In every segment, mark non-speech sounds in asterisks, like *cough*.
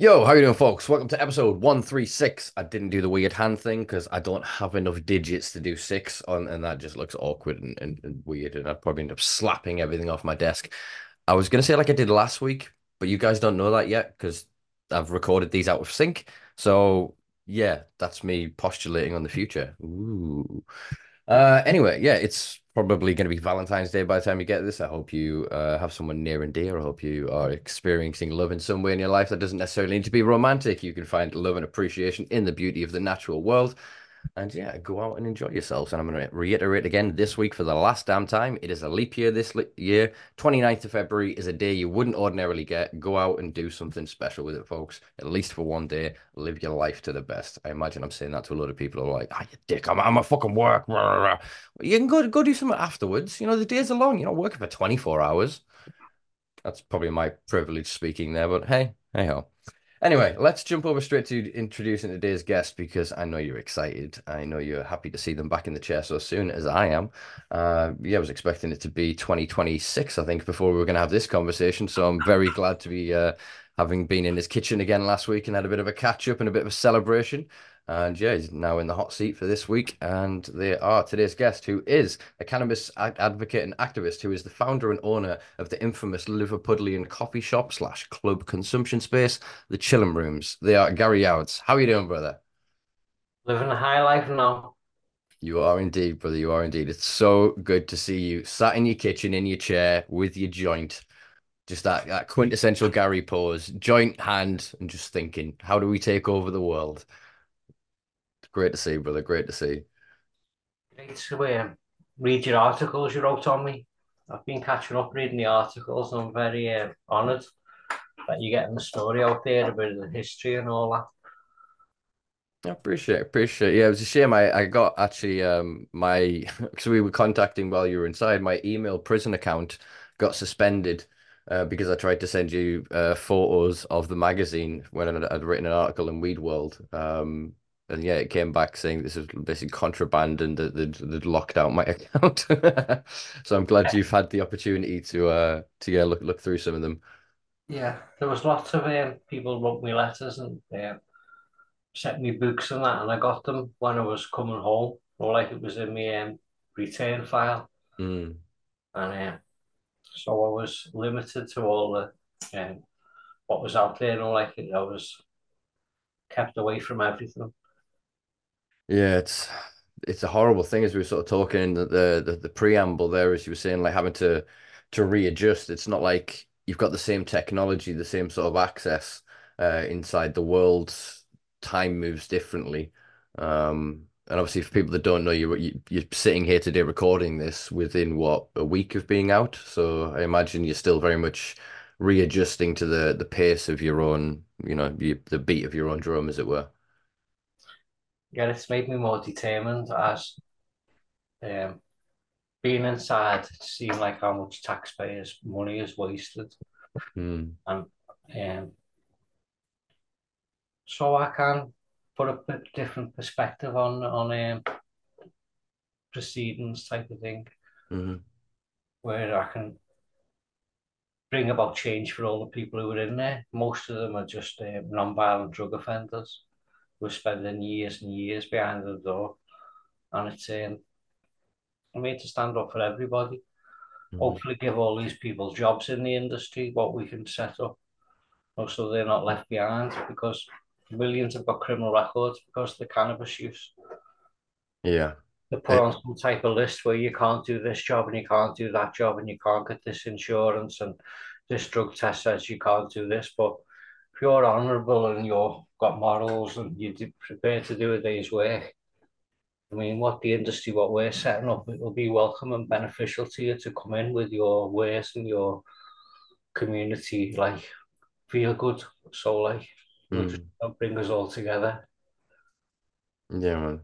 Yo, how you doing, folks? Welcome to episode 136. I didn't do the weird hand thing because I don't have enough digits to do six on, and that just looks awkward and, and, and weird, and I'd probably end up slapping everything off my desk. I was gonna say like I did last week, but you guys don't know that yet because I've recorded these out of sync. So yeah, that's me postulating on the future. Ooh. Uh, anyway, yeah, it's probably going to be Valentine's Day by the time you get this. I hope you uh, have someone near and dear. I hope you are experiencing love in some way in your life that doesn't necessarily need to be romantic. You can find love and appreciation in the beauty of the natural world. And yeah, go out and enjoy yourselves. And I'm going to reiterate again this week for the last damn time. It is a leap year this year. 29th of February is a day you wouldn't ordinarily get. Go out and do something special with it, folks. At least for one day. Live your life to the best. I imagine I'm saying that to a lot of people who are like, ah, you dick, I'm, I'm a fucking work. You can go, go do something afterwards. You know, the days are long. You're not working for 24 hours. That's probably my privilege speaking there, but hey, hey ho. Anyway, let's jump over straight to introducing today's guest because I know you're excited. I know you're happy to see them back in the chair so soon as I am. Uh, yeah, I was expecting it to be 2026, I think, before we were going to have this conversation. So I'm very glad to be uh, having been in his kitchen again last week and had a bit of a catch up and a bit of a celebration. And yeah, he's now in the hot seat for this week. And they are today's guest, who is a cannabis advocate and activist, who is the founder and owner of the infamous Liverpudlian coffee shop slash club consumption space, the Chillin Rooms. They are Gary Youds. How are you doing, brother? Living a high life now. You are indeed, brother. You are indeed. It's so good to see you sat in your kitchen in your chair with your joint. Just that, that quintessential Gary pose, joint hand, and just thinking, how do we take over the world? Great to see, brother. Great to see. Great to um, read your articles you wrote on me. I've been catching up reading the articles, and I'm very uh, honoured that you're getting the story out there about the history and all that. I appreciate it, appreciate. Yeah, it was a shame. I, I got actually um my *laughs* because we were contacting while you were inside, my email prison account got suspended uh, because I tried to send you uh, photos of the magazine when I'd, written an article in Weed World. Um, and yeah, it came back saying this is basically contraband and that they'd, they'd, locked out my *laughs* account. so I'm glad you've had the opportunity to uh to yeah look look through some of them. Yeah, there was lots of um, people wrote me letters and uh, sent me books and that, and I got them when I was coming home, or like it was in my um, return file. Mm. And uh, so I was limited to all the um, what was out there, and all like I was kept away from everything. Yeah, it's it's a horrible thing as we were sort of talking the, the the preamble there as you were saying like having to to readjust. It's not like you've got the same technology, the same sort of access uh, inside the world. Time moves differently. Um, and obviously, for people that don't know, you, you you're sitting here today recording this within what a week of being out. So I imagine you're still very much readjusting to the the pace of your own, you know, you, the beat of your own drum, as it were yeah, it's made me more determined as um, being inside, seeing like how much taxpayers' money is wasted, mm. and um, so I can put a bit different perspective on on um, proceedings type of thing, mm-hmm. where I can bring about change for all the people who are in there. Most of them are just uh, non-violent drug offenders who are spending years and years behind the door. And it's um, I mean to stand up for everybody. Mm-hmm. Hopefully give all these people jobs in the industry, what we can set up. So they're not left behind because millions have got criminal records because of the cannabis use. Yeah. They put on some type of list where you can't do this job and you can't do that job and you can't get this insurance and this drug test says you can't do this. But if you're honourable and you're got morals and you're prepared to do a day's work, I mean, what the industry, what we're setting up, it will be welcome and beneficial to you to come in with your ways and your community, like, feel good. So, like, mm. bring us all together. Yeah, man.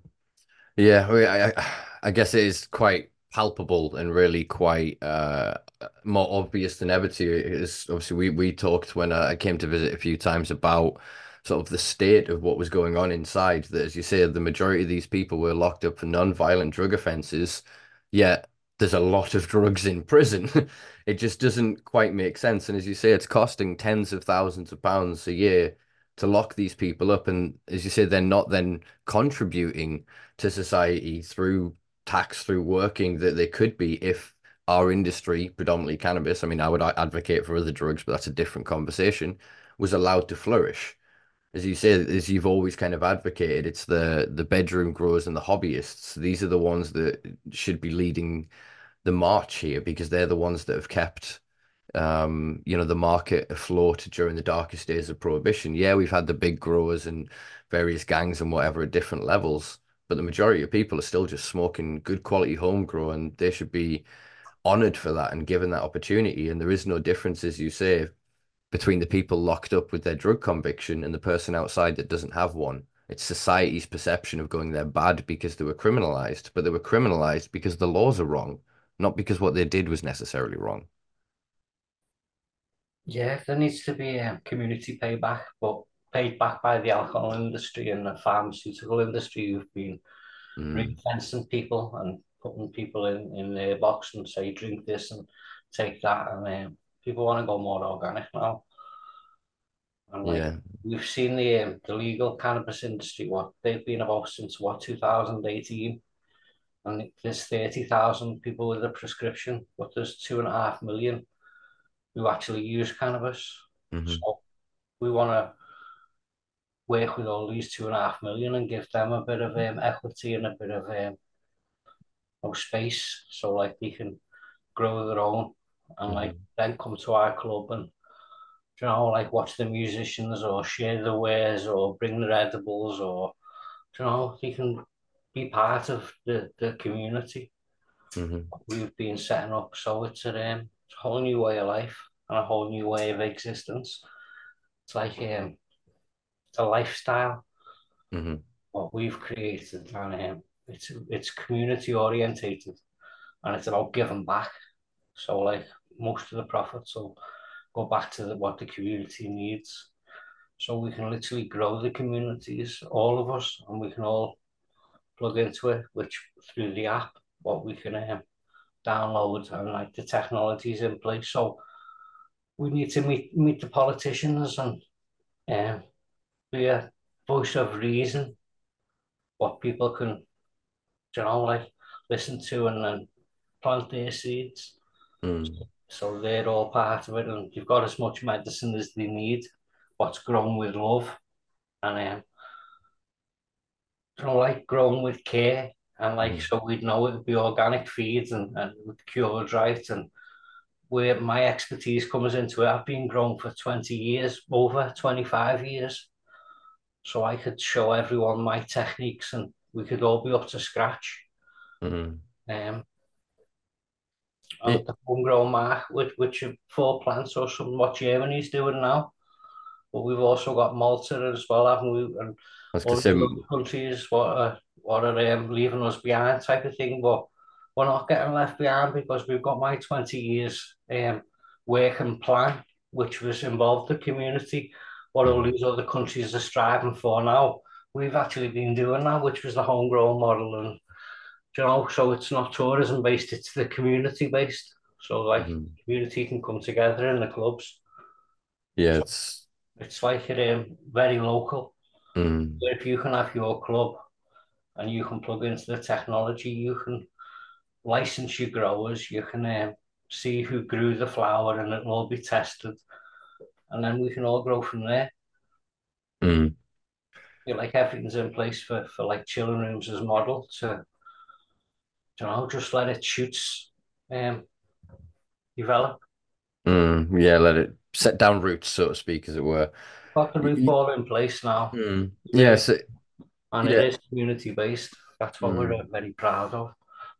Yeah, I, I, I guess it is quite palpable and really quite uh, more obvious than ever to you. Is obviously we we talked when I came to visit a few times about sort of the state of what was going on inside. That, as you say, the majority of these people were locked up for non-violent drug offences, yet there's a lot of drugs in prison. *laughs* it just doesn't quite make sense. And as you say, it's costing tens of thousands of pounds a year to lock these people up. And as you said, they're not then contributing to society through tax, through working that they could be if our industry, predominantly cannabis, I mean, I would advocate for other drugs, but that's a different conversation, was allowed to flourish. As you say, as you've always kind of advocated, it's the the bedroom growers and the hobbyists. These are the ones that should be leading the march here because they're the ones that have kept um, you know, the market afloat during the darkest days of prohibition. Yeah, we've had the big growers and various gangs and whatever at different levels, but the majority of people are still just smoking good quality home grow and they should be honored for that and given that opportunity. And there is no difference, as you say, between the people locked up with their drug conviction and the person outside that doesn't have one. It's society's perception of going there bad because they were criminalized, but they were criminalized because the laws are wrong, not because what they did was necessarily wrong. Yeah, there needs to be a community payback, but paid back by the alcohol industry and the pharmaceutical industry who've been mm. ring fencing people and putting people in, in their box and say, drink this and take that. And um, people want to go more organic now. And like, yeah. we've seen the, um, the legal cannabis industry, what they've been about since what, 2018. And there's 30,000 people with a prescription, but there's two and a half million who actually use cannabis. Mm-hmm. So we want to work with all these two and a half million and give them a bit of um, equity and a bit of um, no space so like they can grow their own and mm-hmm. like then come to our club and you know like watch the musicians or share the wares or bring their edibles or you know they can be part of the, the community mm-hmm. we've been setting up so it's a um, it's a whole new way of life and a whole new way of existence. It's like um, it's a lifestyle. Mm-hmm. What we've created, and um, it's it's community orientated, and it's about giving back. So like most of the profits will go back to the, what the community needs. So we can literally grow the communities, all of us, and we can all plug into it, which through the app, what we can um, download and like the technologies in place. So we need to meet meet the politicians and um, be a voice of reason, what people can, you know, like listen to and then plant their seeds. Mm. So they're all part of it, and you've got as much medicine as they need. What's grown with love, and um, you know, like grown with care, and like mm. so we'd know it would be organic feeds and and cured right and where my expertise comes into it. I've been grown for 20 years, over 25 years. So I could show everyone my techniques and we could all be up to scratch. Mm-hmm. Um, and the homegrown mark, which, which are four plants or some what Germany's doing now. But we've also got Malta as well, haven't we? And all the countries what are, what are um, leaving us behind type of thing. But we're not getting left behind because we've got my 20 years um, work and plan, which was involved the community, what all these other countries are striving for now. We've actually been doing that, which was the homegrown model. And, you know, so it's not tourism based, it's the community based. So, like, mm-hmm. community can come together in the clubs. Yeah, so it's it's like um, very local. Mm. If you can have your club and you can plug into the technology, you can license your growers. You can uh, see who grew the flower, and it'll all be tested, and then we can all grow from there. Mm. Feel like everything's in place for for like Chillin Rooms as model to, you know, just let it shoots, um, develop. Mm, yeah, let it set down roots, so to speak, as it were. The roof ball in place now. Mm. Yeah, so, and yeah. it is community based. That's what mm. we're very proud of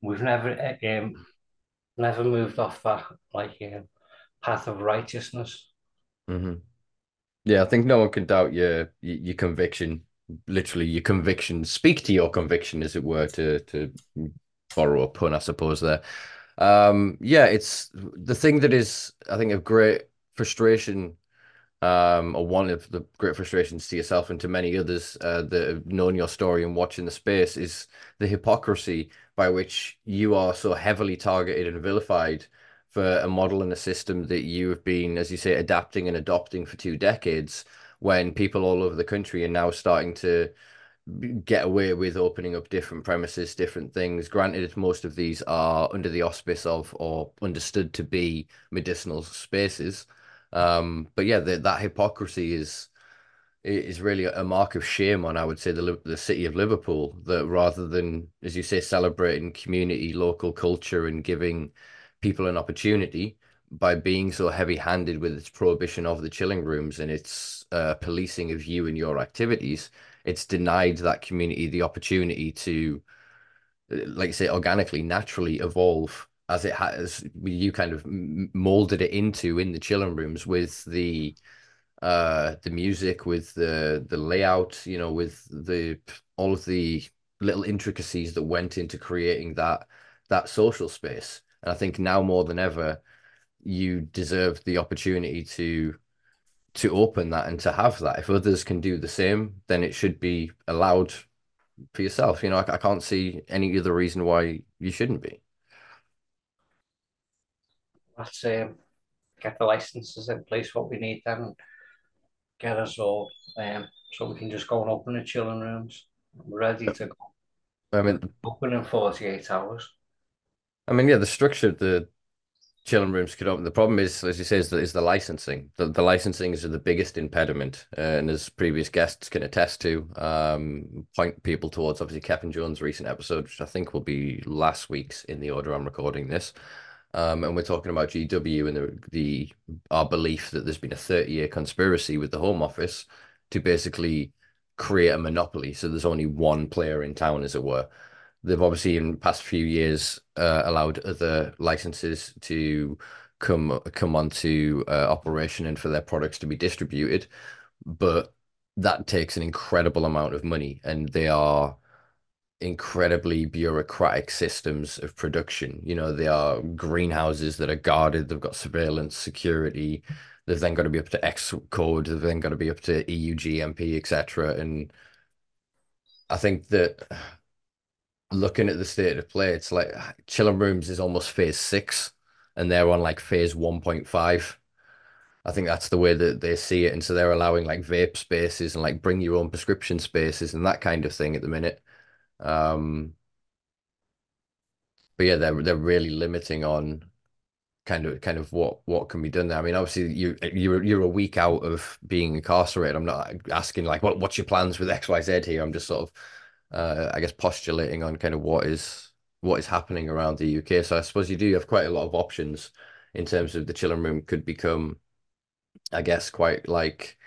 we've never um, never moved off that like um, path of righteousness. Mm-hmm. Yeah, I think no one can doubt your your conviction. Literally, your conviction. Speak to your conviction, as it were, to to borrow a pun, I suppose. There, um, yeah, it's the thing that is, I think, of great frustration um, or one of the great frustrations to yourself and to many others uh, that have known your story and watching the space is the hypocrisy by which you are so heavily targeted and vilified for a model and a system that you have been, as you say, adapting and adopting for two decades, when people all over the country are now starting to get away with opening up different premises, different things. Granted, most of these are under the auspice of or understood to be medicinal spaces. Um, but yeah, the, that hypocrisy is is really a mark of shame on, I would say, the the city of Liverpool. That rather than, as you say, celebrating community, local culture, and giving people an opportunity by being so heavy-handed with its prohibition of the Chillin Rooms and its uh, policing of you and your activities, it's denied that community the opportunity to, like I say, organically, naturally evolve as it has. You kind of molded it into in the Chillin Rooms with the uh the music with the the layout you know with the all of the little intricacies that went into creating that that social space. And i think now more than ever you deserve the opportunity to to open that and to have that. If others can do the same then it should be allowed for yourself. You know i, I can't see any other reason why you shouldn't be let's um, get the licenses in place what we need then get us all um, so we can just go and open the Chillin Rooms. We're ready to go. I mean, open in 48 hours. I mean, yeah, the structure of the Chillin Rooms could open. The problem is, as you say, is the, is the licensing. The, the licensing is the biggest impediment. Uh, and as previous guests can attest to, um, point people towards obviously Kevin Jones' recent episode, which I think will be last week's in the order I'm recording this. Um, and we're talking about GW and the, the our belief that there's been a 30 year conspiracy with the Home Office to basically create a monopoly. So there's only one player in town, as it were. They've obviously in the past few years uh, allowed other licenses to come come onto uh, operation and for their products to be distributed, but that takes an incredible amount of money, and they are incredibly bureaucratic systems of production. You know, they are greenhouses that are guarded, they've got surveillance, security, they've then got to be up to X code, they've then got to be up to EU GMP, etc. And I think that looking at the state of play, it's like Chillin Rooms is almost phase six, and they're on like phase 1.5. I think that's the way that they see it. And so they're allowing like vape spaces and like bring your own prescription spaces and that kind of thing at the minute. Um, but yeah, they're they're really limiting on kind of kind of what what can be done there. I mean, obviously you you're you're a week out of being incarcerated. I'm not asking like what what's your plans with XYZ here. I'm just sort of uh, I guess postulating on kind of what is what is happening around the UK. So I suppose you do have quite a lot of options in terms of the Chillin Room could become, I guess, quite like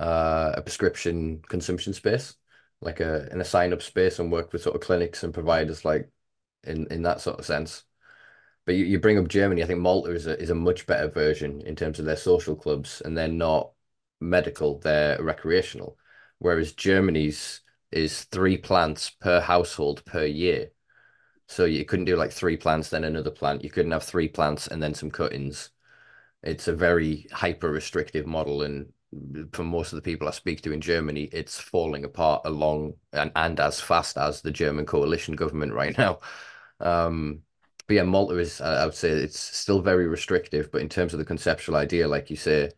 uh, a prescription consumption space like a in a sign up space and work with sort of clinics and providers like in in that sort of sense. But you, you bring up Germany, I think Malta is a is a much better version in terms of their social clubs and they're not medical, they're recreational. Whereas Germany's is three plants per household per year. So you couldn't do like three plants, then another plant. You couldn't have three plants and then some cuttings. It's a very hyper restrictive model, and for most of the people I speak to in Germany, it's falling apart along and, and as fast as the German coalition government right now. Um, but yeah, Malta is, I would say, it's still very restrictive. But in terms of the conceptual idea, like you say,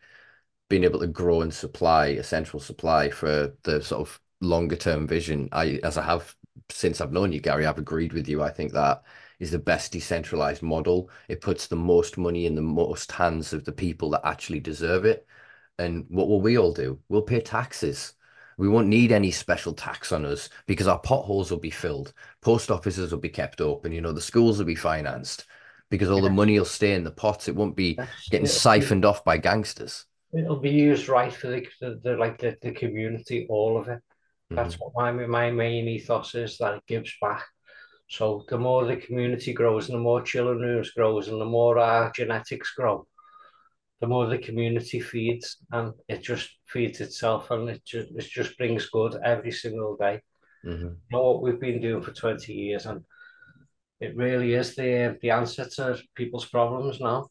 being able to grow and supply a central supply for the sort of longer term vision, I as I have since I've known you, Gary, I've agreed with you. I think that is the best decentralized model. It puts the most money in the most hands of the people that actually deserve it. And what will we all do? We'll pay taxes. We won't need any special tax on us because our potholes will be filled. Post offices will be kept open. You know, the schools will be financed because all the money will stay in the pots. It won't be getting siphoned off by gangsters. It'll be used right for the, the, the like the, the community, all of it. That's mm-hmm. what my my main ethos is that it gives back. So the more the community grows and the more children grows and the more our genetics grow, the more the community feeds and it just feeds itself and it just it just brings good every single day. Mm-hmm. You know what we've been doing for 20 years and it really is the the answer to people's problems now.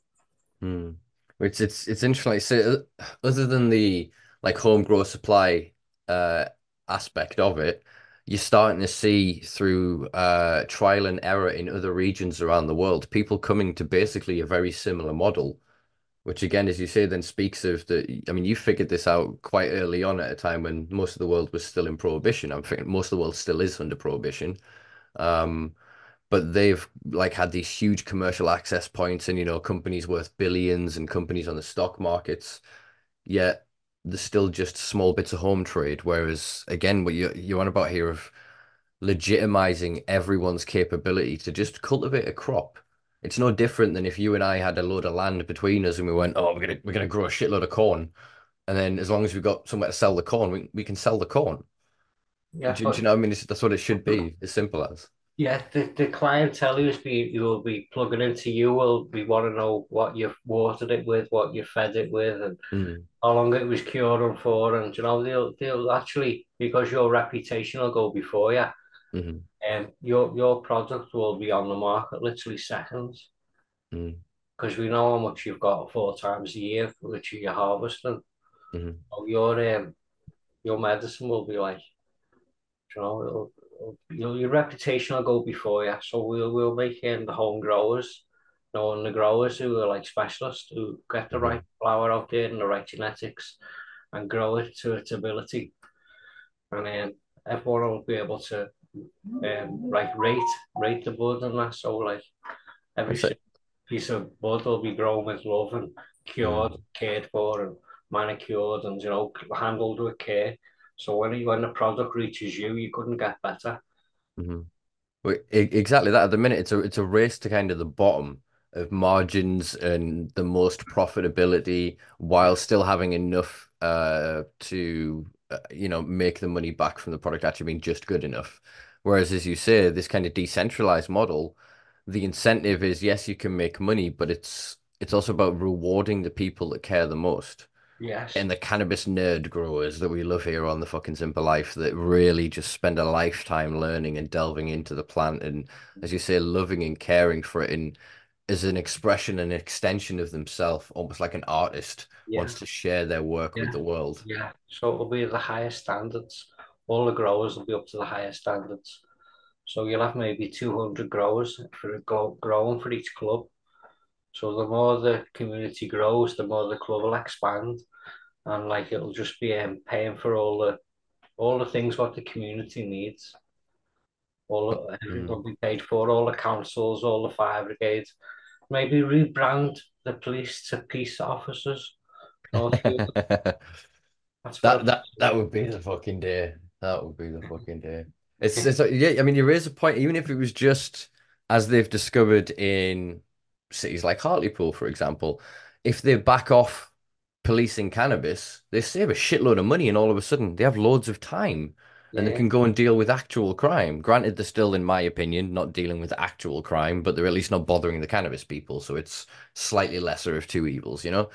Mm. Which it's it's interesting. So other than the like home grow supply uh aspect of it, you're starting to see through uh trial and error in other regions around the world, people coming to basically a very similar model which again, as you say, then speaks of the. I mean, you figured this out quite early on at a time when most of the world was still in prohibition. I'm thinking most of the world still is under prohibition. Um, but they've like had these huge commercial access points and you know companies worth billions and companies on the stock markets yet there's still just small bits of home trade whereas again what you you're on about here of legitimizing everyone's capability to just cultivate a crop it's no different than if you and I had a load of land between us and we went oh we're gonna we're gonna grow a shitload of corn. And then as long as we've got somewhere to sell the corn we, we can sell the corn. Yeah, do, you- do you know what I mean? It's, that's what it should be as simple as. Yeah, the, the clientele who's be you will be plugging into you will be want to know what you've watered it with, what you fed it with, and Mm, how long it was cured curing for, and you know they'll they'll actually because your reputation will go before you, mhm, and your your product will be on the market literally seconds mm, because we know how much you've got four times a year, which you're harvesting. mhm, So your um your medicine will be like you know it'll, it'll, your, your reputation will go before you. So we'll we'll make um, the home growers, you know, and the growers who are like specialists who get the right mhm. flower out there and the right genetics and grow it to its ability, and then everyone will be able to um like rate rate the bud and that. So like every piece of bud will be grown with love and cured, cared for, and manicured, and you know handled with care. So when when the product reaches you, you couldn't get better. mhm. Well, exactly that. At the minute, it's a it's a race to kind of the bottom of margins and the most profitability while still having enough uh to uh, you know make the money back from the product actually being just good enough. Whereas, as you say, this kind of decentralized model, the incentive is yes, you can make money, but it's it's also about rewarding the people that care the most Yes, and the cannabis nerd growers that we love here on the fucking Simpa Life that really just spend a lifetime learning and delving into the plant and, as you say, loving and caring for it and as an expression and extension of themselves, almost like an artist yeah, wants to share their work with the world. yeah. So it'll be the highest standards. All the growers will be up to the highest standards. So you'll have maybe 200 growers for a go growing for each club. So the more the community grows, the more the club will expand, and like it'll just be um, paying for all the all the things what the community needs. All everything Mm. will be paid for. All the councils, all the fire brigades. Maybe rebrand the police to peace officers. No, *laughs* that's what That that that would be the fucking day. That would be the mm-hmm. fucking day. It's it's like, yeah, I mean you raise a point, even if it was just as they've discovered in cities like Hartlepool, for example, if they back off policing cannabis, they save a shitload of money and all of a sudden they have loads of time and they can go and deal with actual crime. Granted, they're still, in my opinion, not dealing with actual crime, but they're at least not bothering the cannabis people, so it's slightly lesser of two evils, you know?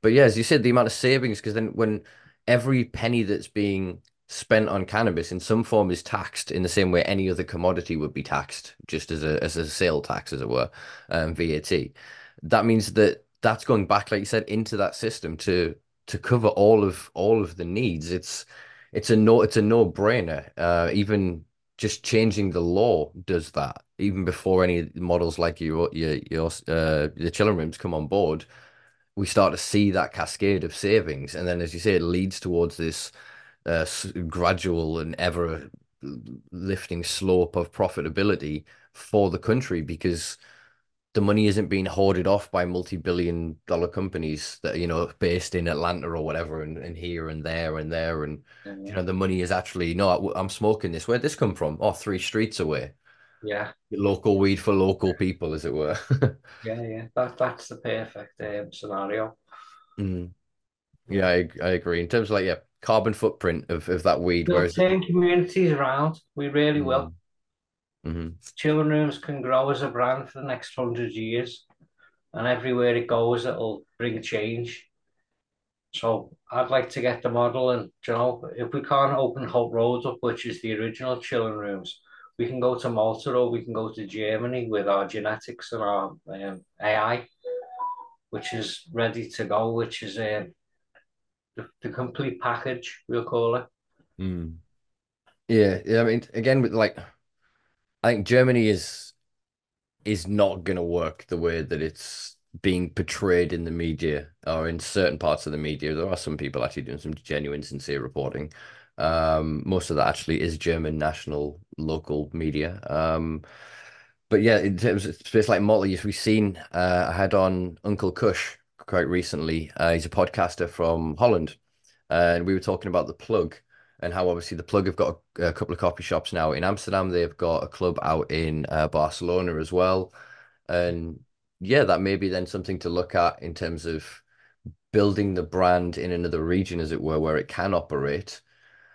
But yeah, as you said, the amount of savings, because then when every penny that's being spent on cannabis in some form is taxed in the same way any other commodity would be taxed, just as a as a sale tax, as it were, um, VAT. That means that that's going back, like you said, into that system to to cover all of all of the needs. It's it's a no it's a no-brainer. Uh, even just changing the law does that. Even before any models like your your your uh the Chillin Rooms come on board we start to see that cascade of savings. And then, as you say, it leads towards this uh, gradual and ever lifting slope of profitability for the country because the money isn't being hoarded off by multi-billion dollar companies that you know, based in Atlanta or whatever, and, and here and there and there. And, you know, the money is actually, no, I'm smoking this. Where'd this come from? Oh, three streets away. yeah, Local weed for local people, as it were. *laughs* yeah, yeah. That that's the perfect um, scenario. Mm. Yeah, I, I agree. In terms of like, yeah, carbon footprint of, of that weed, We'll whereas turn communities around. We really will. mm, hmm Chillin Rooms can grow as a brand for the next hundred years, and everywhere it goes, it'll bring change. So I'd like to get the model, and you know, if we can't open Hope Road up, which is the original Chillin Rooms, we can go to Malta or we can go to Germany with our genetics and our um, AI, which is ready to go, which is um, the, the complete package, we'll call it. Mm. Yeah, yeah. I mean, again, with like, I think Germany is is not gonna work the way that it's being portrayed in the media or in certain parts of the media. There are some people actually doing some genuine, sincere reporting. Um, most of that actually is German national local media. Um, but yeah, in terms of space like Malta, as we've seen, uh, I had on Uncle Kush quite recently. Uh, he's a podcaster from Holland, and we were talking about the plug and how obviously the plug have got a, a couple of coffee shops now in Amsterdam. They've got a club out in uh, Barcelona as well, and yeah, that may be then something to look at in terms of building the brand in another region, as it were, where it can operate.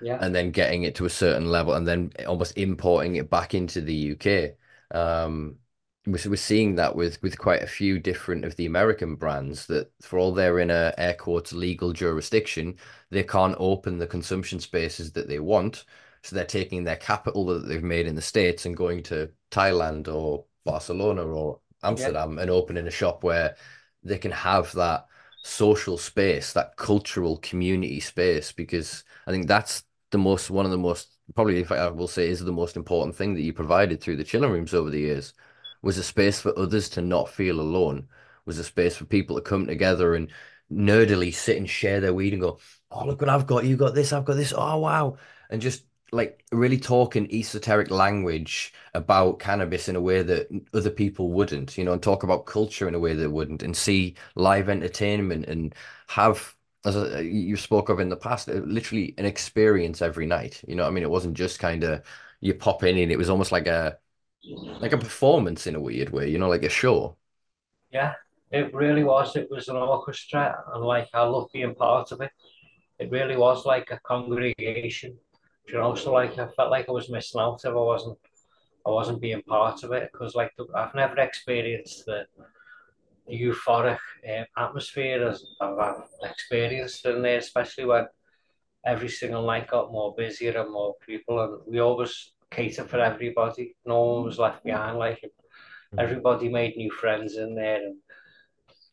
Yeah. And then getting it to a certain level and then almost importing it back into the UK. Um, we're, we're seeing that with with quite a few different of the American brands that for all they're in a air quotes legal jurisdiction, they can't open the consumption spaces that they want. So they're taking their capital that they've made in the States and going to Thailand or Barcelona or Amsterdam yeah. and opening a shop where they can have that social space, that cultural community space, because I think that's the most one of the most probably if I will say is the most important thing that you provided through the Chillin Rooms over the years was a space for others to not feel alone, was a space for people to come together and nerdily sit and share their weed and go, Oh, look what I've got, you got this, I've got this, oh wow. And just like really talking esoteric language about cannabis in a way that other people wouldn't, you know, and talk about culture in a way that wouldn't, and see live entertainment and have, as you spoke of in the past, uh, literally an experience every night. You know, I mean, it wasn't just kind of you pop in and it was almost like a like a performance in a weird way, you know, like a show. Yeah, it really was. It was an orchestra, and like I love being part of it. It really was like a congregation you know, so like I felt like I was missing out if I wasn't I wasn't being part of it because like I've never experienced the, the euphoric um, atmosphere as I've experienced in there, especially when every single night got more busier and more people, and we always cater for everybody. No one was left behind. Like mm-hmm. everybody made new friends in there, and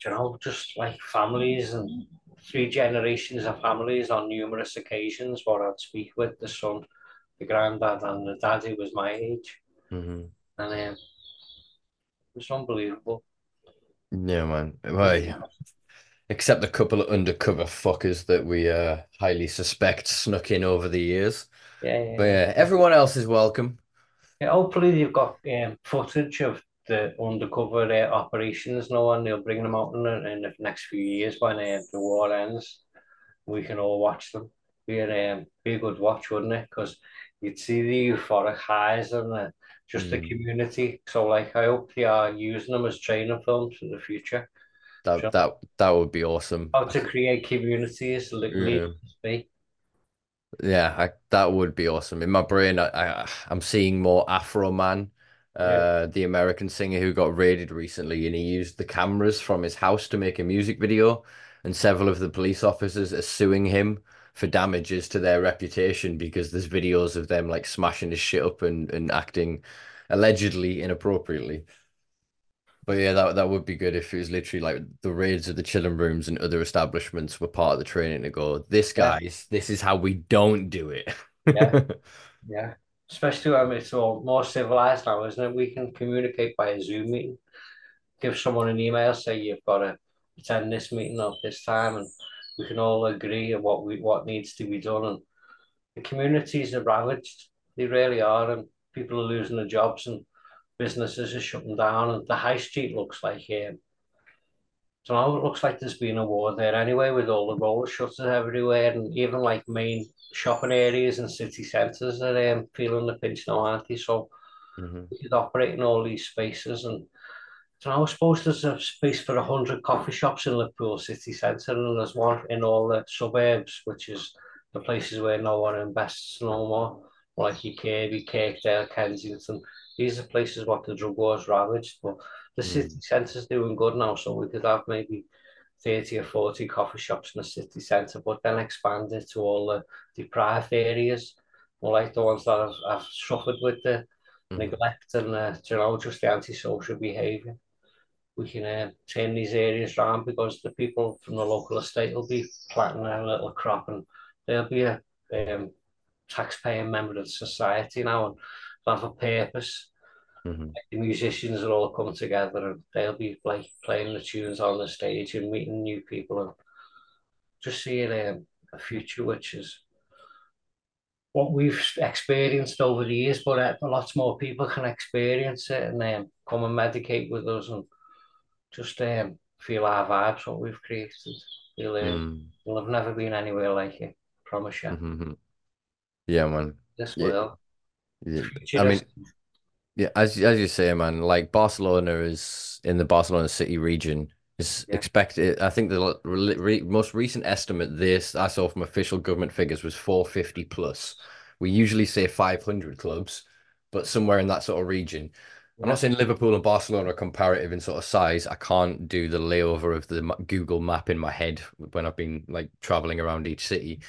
you know, just like families and three generations of families on numerous occasions where I'd speak with the son, the granddad, and the dad who was my age. Mm-hmm. And um, it was unbelievable. Yeah, man. Well, except a couple of undercover fuckers that we uh, highly suspect snuck in over the years. Yeah, yeah. But yeah, everyone else is welcome. Yeah, hopefully you've got um, footage of the undercover uh, operations now, and they'll bring them out in, the, in the next few years when uh, the war ends. We can all watch them. Be a, um, be a good watch, wouldn't it? Because you'd see the euphoric highs and the, just mm. the community. So, like, I hope they are using them as training films in the future. That that that would be awesome. How to create communities, literally. Yeah. Yeah, I, that would be awesome. In my brain, I, I I'm seeing more Afroman uh, the American singer who got raided recently, and he used the cameras from his house to make a music video. And several of the police officers are suing him for damages to their reputation because there's videos of them like smashing his shit up and, and acting allegedly inappropriately. But yeah, that that would be good if it was literally like the raids of the Chillin Rooms and other establishments were part of the training to go, this guys, yeah. this is how we don't do it. yeah. *laughs* Yeah especially when it's all more civilized now, isn't it? We can communicate by a Zoom meeting. Give someone an email, say you've got to attend this meeting at this time, and we can all agree on what we what needs to be done. And the communities are ravaged; they really are, and people are losing their jobs, and businesses are shutting down, and the high street looks like um, so now it looks like there's been a war there anyway, with all the roller shutters everywhere, and even like main shopping areas and city centres are um, feeling the pinch now, aren't they? So mm-hmm. we could operate in all these spaces. And so now I suppose there's a space for 100 coffee shops in Liverpool city centre, and there's one in all the suburbs, which is the places where no one invests no more, like your Kirkby, Kirkdale, Kensington. These are places what the drug war's ravaged. But the mm. city centre's doing good now, so we could have maybe 30 or 40 coffee shops in the city centre, but then expand it to all the deprived areas, more like the ones that have, have suffered with the mm. neglect and uh, you know, just the antisocial behaviour. We can uh, turn these areas around because the people from the local estate will be planting their little crop and they'll be a um, taxpaying member of society now and have a purpose. Mhm. the musicians will all come together and they'll be like playing the tunes on the stage and meeting new people and just seeing um, a future which is what we've experienced over the years, but uh, lots more people can experience it and um, come and medicate with us and just um, feel our vibes, what we've created. We'll, uh, Mm. we'll have never been anywhere like it, promise you. Mhm. Yeah, man. This Yeah, world, yeah. I mean, yeah, as as you say, man, like Barcelona is in the Barcelona city region is Yeah. expected. I think the re re most recent estimate this I saw from official government figures was 450 plus. We usually say 500 clubs, but somewhere in that sort of region. I'm not saying Liverpool and Barcelona are comparative in sort of size. I can't do the layover of the Google map in my head when I've been like traveling around each city.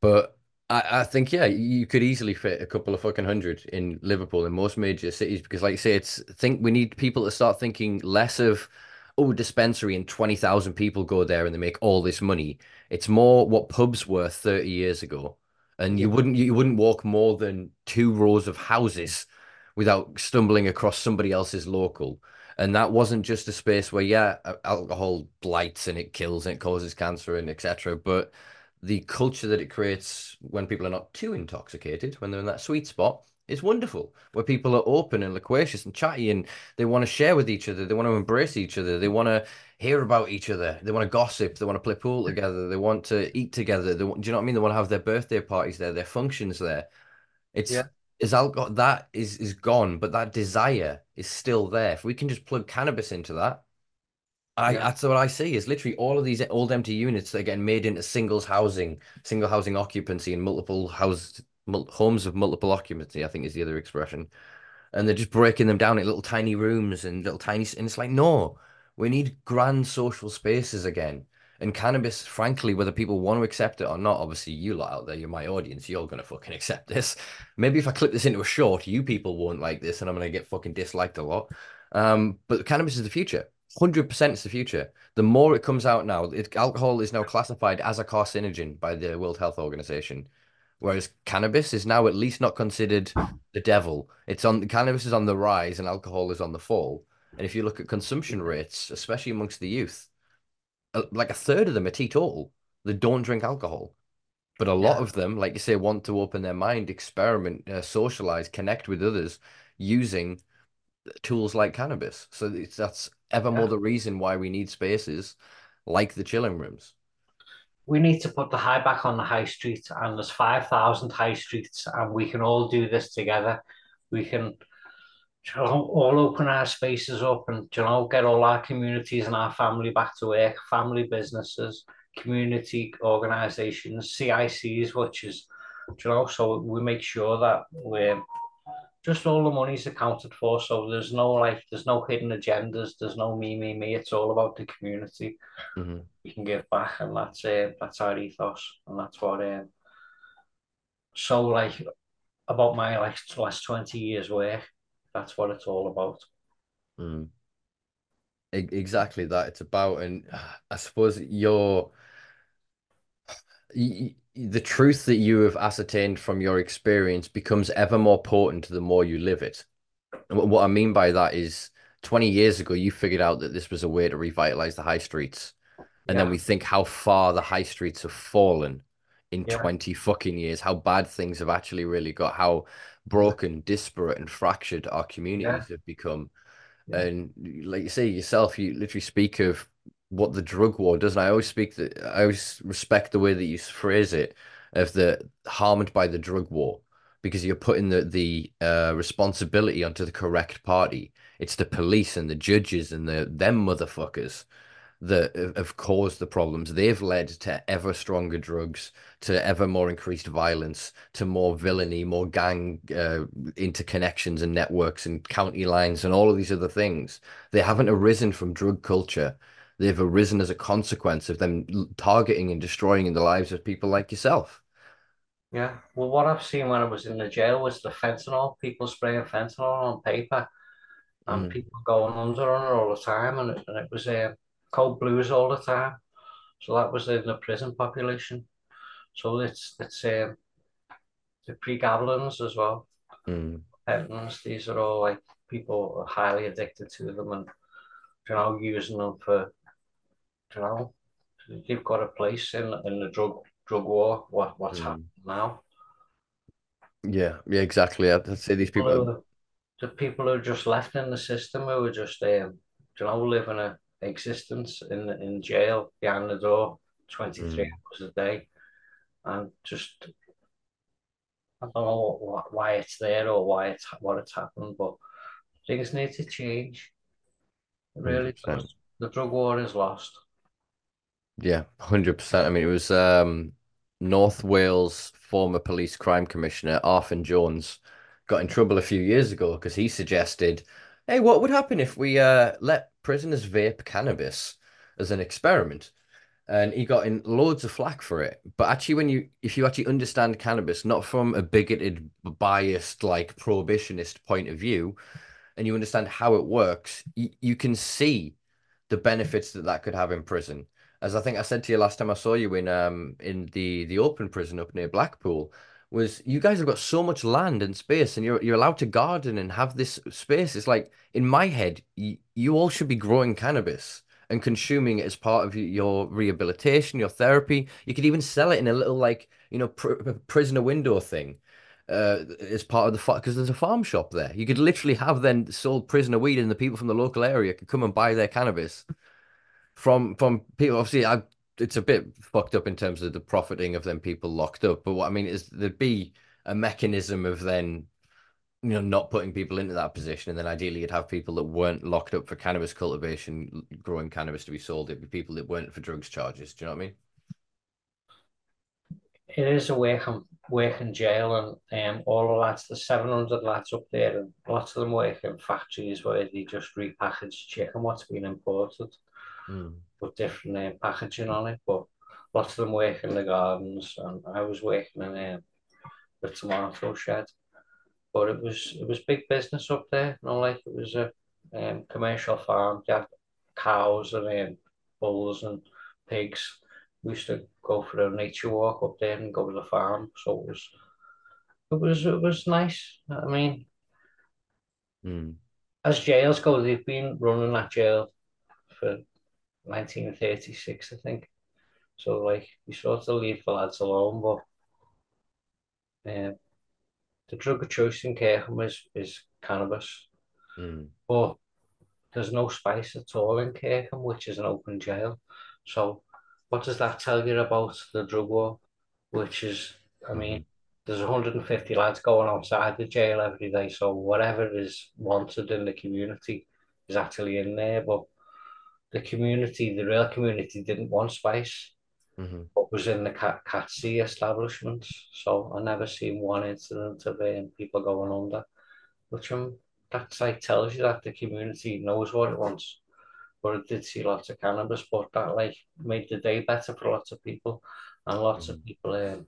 But I, I think, yeah, you could easily fit a couple of fucking hundred in Liverpool in most major cities because, like you say, it's think we need people to start thinking less of, oh, dispensary and 20,000 people go there and they make all this money. It's more what pubs were 30 years ago. And you wouldn't you wouldn't walk more than two rows of houses without stumbling across somebody else's local. And that wasn't just a space where, yeah, alcohol blights and it kills and it causes cancer and etc. But the culture that it creates when people are not too intoxicated, when they're in that sweet spot, is wonderful. Where people are open and loquacious and chatty and they want to share with each other, they want to embrace each other, they want to hear about each other, they want to gossip, they want to play pool hmm. together, they want to eat together. They want, do you know what I mean? They want to have their birthday parties there, their functions there. It's Yeah. is alcohol that is is gone, but that desire is still there. If we can just plug cannabis into that, I Yeah. that's what I see is literally all of these old empty units that are getting made into singles housing, single housing occupancy, and multiple house mul homes of multiple occupancy. I think is the other expression and they're just breaking them down in little tiny rooms and little tiny and it's like no we need grand social spaces again and cannabis frankly whether people want to accept it or not obviously you lot out there you're my audience you're gonna fucking accept this maybe if I clip this into a short you people won't like this and I'm gonna get fucking disliked a lot um but cannabis is the future 100% is the future the more it comes out now it, alcohol is now classified as a carcinogen by the World Health Organization whereas cannabis is now at least not considered the devil. It's on cannabis is on the rise and alcohol is on the fall. And if you look at consumption rates, especially amongst the youth, uh, like a third of them are teetotal. They don't drink alcohol. But a lot Yeah. of them, like you say, want to open their mind, experiment, uh, socialize, connect with others using tools like cannabis. So it's, that's ever more Yeah. the reason why we need spaces like the Chillin Rooms. We need to put the high back on the high street, and there's 5,000 high streets, and we can all do this together. We can you know, all open our spaces up and you know, get all our communities and our family back to work, family businesses, community organisations, CICs, which is, you know, so we make sure that we're just all the money's accounted for. So there's no like, there's no hidden agendas, there's no me, me, me. It's all about the community. Mhm. We can give back, and that's uh, that's our ethos, and that's what. Um, so like about my like last twenty years work, that's what it's all about. Mm. Exactly that. It's about, and I suppose your y- y- the truth that you have ascertained from your experience becomes ever more potent the more you live it. And what I mean by that is 20 years ago, you figured out that this was a way to revitalize the high streets. And then we think how far the high streets have fallen in Yeah. 20 fucking years, how bad things have actually really got, how broken, disparate, and fractured our communities have become. Yeah. And like you say yourself, you literally speak of what the drug war does. And I always speak that I always respect the way that you phrase it of the harmed by the drug war because you're putting the the uh, responsibility onto the correct party. It's the police and the judges and the them motherfuckers that have- caused the problems. They've led to ever stronger drugs, to ever more increased violence, to more villainy, more gang uh, interconnections and networks and county lines and all of these other things. They haven't arisen from drug culture. They've arisen as a consequence of them targeting and destroying in the lives of people like yourself. Yeah. Well, what I've seen when I was in the jail was the fentanyl, people spraying fentanyl on paper and Mm, people going under on it all the time. And it, and it was uh, cold blues all the time. So that was in the prison population. So it's it's um, the pregabalins as well. mm, these are all like people highly addicted to them and you know using them for you know they've got a place in in the drug drug war. What what's Mm. happening now? Yeah, yeah, exactly. I'd say these people. People who- the people who are just left in the system who are just um, you know living a existence in in jail behind the door, twenty three Mm. hours a day, and just I don't know what, why it's there or why it's what it's happened, but things need to change. It really 100%. The drug war is lost. Yeah, 100%. I mean, it was um, North Wales former police crime commissioner Arfon Jones got in trouble a few years ago because he suggested, hey, what would happen if we uh, let prisoners vape cannabis as an experiment? And he got in loads of flack for it. But actually, when you if you actually understand cannabis, not from a bigoted, biased, like prohibitionist point of view, and you understand how it works, you, you can see the benefits that that could have in prison. As I think I said to you last time I saw you in um in the the open prison up near Blackpool, was you guys have got so much land and space, and you're you're allowed to garden and have this space. It's like in my head, you, you all should be growing cannabis and consuming it as part of your rehabilitation, your therapy. You could even sell it in a little like you know pr prisoner window thing uh, as part of the because there's a farm shop there. You could literally have then sold prisoner weed, and the people from the local area could come and buy their cannabis from from people. Obviously, I, it's a bit fucked up in terms of the profiting of them people locked up. But what I mean is there'd be a mechanism of then you know not putting people into that position, and then ideally you'd have people that weren't locked up for cannabis cultivation, growing cannabis to be sold. It'd be people that weren't for drugs charges. Do you know what I mean? It is a working working jail, and um, all the lads, the seven hundred lads up there, and lots of them work in factories where they just repackage chicken what's been imported Mm. with different um, packaging on it. But lots of them work in the gardens, and I was working in um, the tomato shed. But it was it was big business up there. You know, like it was a um, commercial farm. They had cows and um, bulls and pigs. We used to go for a nature walk up there and go to the farm. So it was it was it was nice. I mean, Mm. as jails go, they've been running that jail for 1936, I think. So like you sort of leave the lads alone, but um, the drug of choice in Kirkham is is cannabis. Mm. But there's no spice at all in Kirkham, which is an open jail. So what does that tell you about the drug war? Which is, I mean, there's 150 lads going outside the jail every day. So whatever is wanted in the community is actually in there. But the community, the real community, didn't want spice. hmm What was in the cat Catsy establishments. So I never seen one incident of um, people going under, which um, that's like tells you that the community knows what it wants. But it did see lots of cannabis, but that like made the day better for lots of people, and lots of people um,